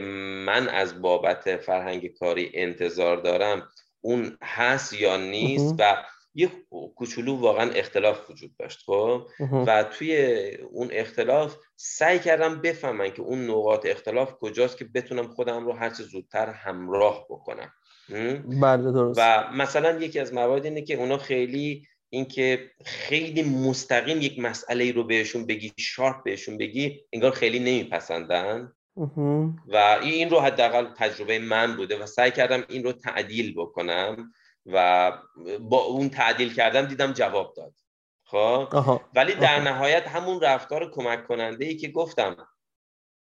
من از بابت فرهنگ کاری انتظار دارم اون هست یا نیست؟ و یه کوچولو واقعا اختلاف وجود داشت خب؟ و توی اون اختلاف سعی کردم بفهمم که اون نقاط اختلاف کجاست که بتونم خودم رو هرچه زودتر همراه بکنم. بله درست. و مثلا یکی از موارد اینه که اونا خیلی اینکه خیلی مستقیم یک مسئله رو بهشون بگی شارپ بهشون بگی انگار خیلی نمیپسندن. و این رو حداقل تجربه من بوده و سعی کردم این رو تعدیل بکنم و با اون تعدیل کردم دیدم جواب داد. خب؟ ولی در نهایت همون رفتار کمک کننده ای که گفتم.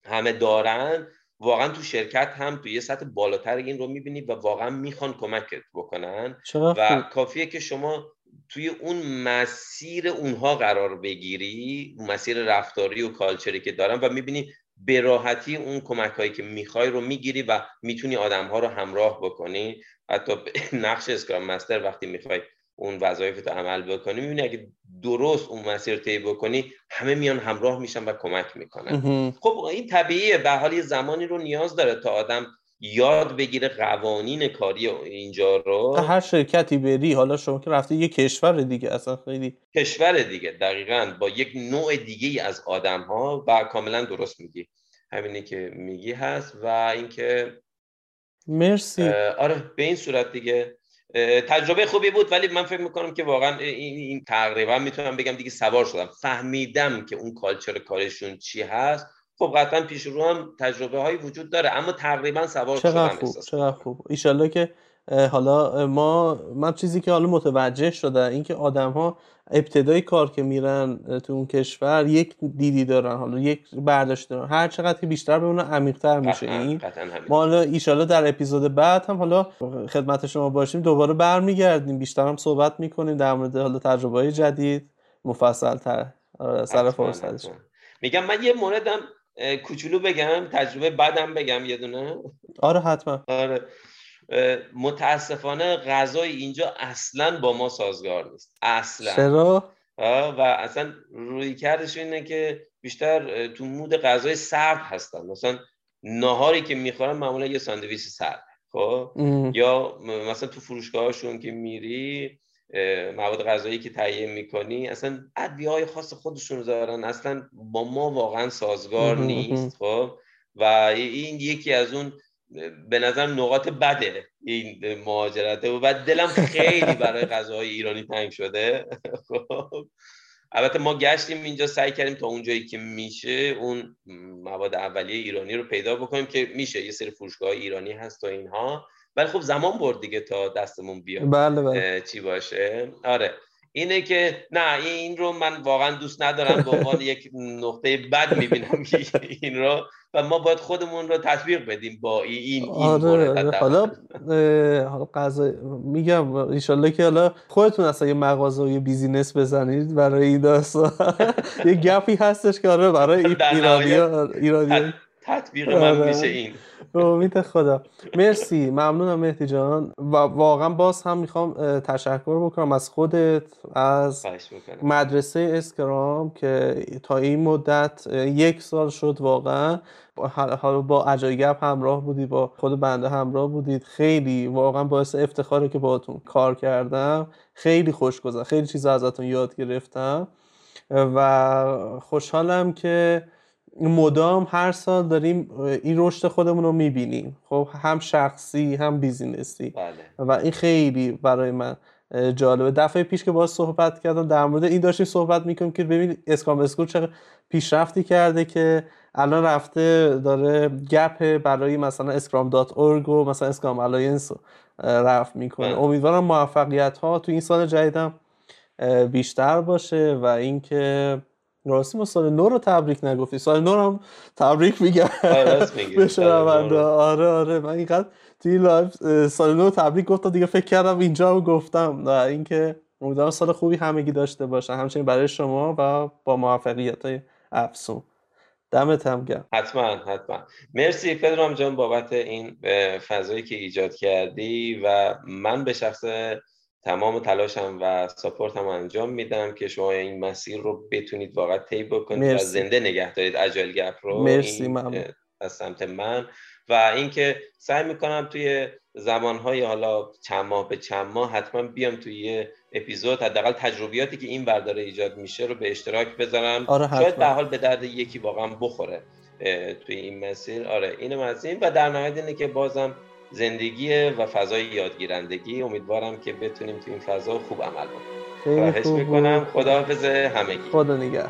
همه دارن واقعا تو شرکت هم تو یه سطح بالاتر این رو می‌بینی و واقعا می‌خوان کمکت بکنن. و کافیه که شما توی اون مسیر اونها قرار بگیری مسیر رفتاری و کالچری که دارن و می‌بینی به راحتی اون کمک هایی که می‌خوای رو می‌گیری و می‌تونی آدم ها رو همراه بکنی. حتی نقش اسکرام مستر وقتی می‌خوای اون وظایف رو عمل بکنی می‌بینی اگه درست اون مسیر طی بکنی همه میان همراه میشن و کمک می‌کنن. خب این طبیعیه. به حال زمانی رو نیاز داره تا آدم یاد بگیره قوانین کاری اینجا رو. هر شرکتی بری حالا شما که رفته یه کشور دیگه اصلا خیلی کشور دیگه دقیقا با یک نوع دیگه از آدم ها و کاملا درست میگی. همینی که میگی هست و اینکه مرسی. آره به این صورت دیگه. تجربه خوبی بود ولی من فکر می‌کنم که واقعا این, این تقریبا می‌تونم بگم دیگه سوار شدم. فهمیدم که اون کالچر کارشون چی هست. خب قطعا پیش رو هم تجربه هایی وجود داره اما تقریبا سوار چقدر خوب چقدر خوب. ایشالله که حالا ما من چیزی که حالا متوجه شده اینکه آدم ها ابتدای کار که میرن تو اون کشور یک دیدی دارن حالا یک برداشت دارن هر چقدر که بیشتر به اون عمیق‌تر میشه این. ما حالا ایشالا در اپیزود بعد هم حالا خدمت شما باشیم دوباره برمیگردیم بیشتر هم صحبت می‌کنیم در مورد حالا تجربه های جدید مفصل تر آره، سر فرصتش. میگم من یه موردم کوچولو بگم تجربه بعدم بگم یه دونه. آره حتما. آره. متاسفانه غذای اینجا اصلا با ما سازگار نیست. اصلا. چرا؟ و اصلا روی کردش اینه که بیشتر تو مود غذای سرد هستن. مثلا ناهاری که می‌خورن معمولا یه ساندویچ سرد. خب؟ یا مثلا تو فروشگاهشون که میری مواد غذایی که تهیه می‌کنی اصلا ادویه های خاص خودشون دارن. اصلا با ما واقعا سازگار نیست خب؟ و این یکی از اون به نظر نقاط بده این مهاجرته. و بعد دلم خیلی برای غذاهای ایرانی تنگ شده. خب؟ البته ما گشتیم اینجا سعی کردیم تا اونجایی که میشه اون مواد اولیه ایرانی رو پیدا بکنیم که میشه. یه سری فروشگاه ایرانی هست و اینها. ولی خب زمان برد دیگه تا دستمون بیاد. بله بله. چی باشه؟ آره. اینه که نه این رو من واقعا دوست ندارم. به عنوان یک نقطه بد می‌بینم این رو و ما باید خودمون رو تطبیق بدیم با این این آره, آره. حالا حالا قضا میگم انشالله که حالا خودتون اصلا یه مغازه و یه بیزینس بزنید برای این داستان. یه گپی هستش که آره برای ایرانی ایرانی تطبیق من آره. میشه این. به امید خدا. مرسی ممنونم مهدی جان. و واقعا باز هم می‌خوام تشکر بکنم از خودت از مدرسه اسکرام که تا این مدت یک سال شد واقعا. حالا با عجایب همراه بودید با خود بنده همراه بودید. خیلی واقعا باعث افتخاره که باهاتون کار کردم. خیلی خوش گذشت. خیلی چیزا ازتون یاد گرفتم. و خوشحالم که مدام هر سال داریم این رشد خودمون رو می‌بینیم خب هم شخصی هم business ی بله. و این خیلی برای من جالبه دفعه پیش که باز صحبت کردم در مورد این داشتیم صحبت می‌کنیم که ببینید Scrum School چه پیشرفتی کرده که الان رفته داره gap برای مثلا Scrum dot org و مثلا Scrum Alliance رفع می‌کنه بله. امیدوارم موفقیت ها تو این سال جدیدم بیشتر باشه و اینکه راستی ما سال نو رو تبریک نگفتی. سال نو هم تبریک میگم. آره، به شنونده. آره آره. من اینقدر توی live سال نو تبریک گفتم. دیگه فکر کردم اینجا هم گفتم. و اینکه امیدوارم سال خوبی همگی داشته باشن. همچنین برای شما و با موفقیت های افزون دمت هم گرم. حتما حتما. مرسی پدرام جان بابت این فضایی که ایجاد کردی. و من به شخص تمام تلاشم و ساپورتم انجام میدم که شما این مسیر رو بتونید واقعا طی بکنید و زنده نگه دارید. اجایل گپ رو مرسی از سمت من. و اینکه سعی می‌کنم توی زمانهای حالا چند ماه به چند ماه حتما بیام توی یه اپیزود حداقل تجربیاتی که این برداره ایجاد میشه رو به اشتراک بذارم. آره شاید به حال به درد یکی واقعا بخوره توی این مسیر. آره اینم از این. و در نهایت اینه که بازم زندگی و فضای یادگیرندگی. امیدوارم که بتونیم تو این فضا خوب عمل کنیم. خواهش می‌کنم. خداحافظ همگی. خدا نگهدار.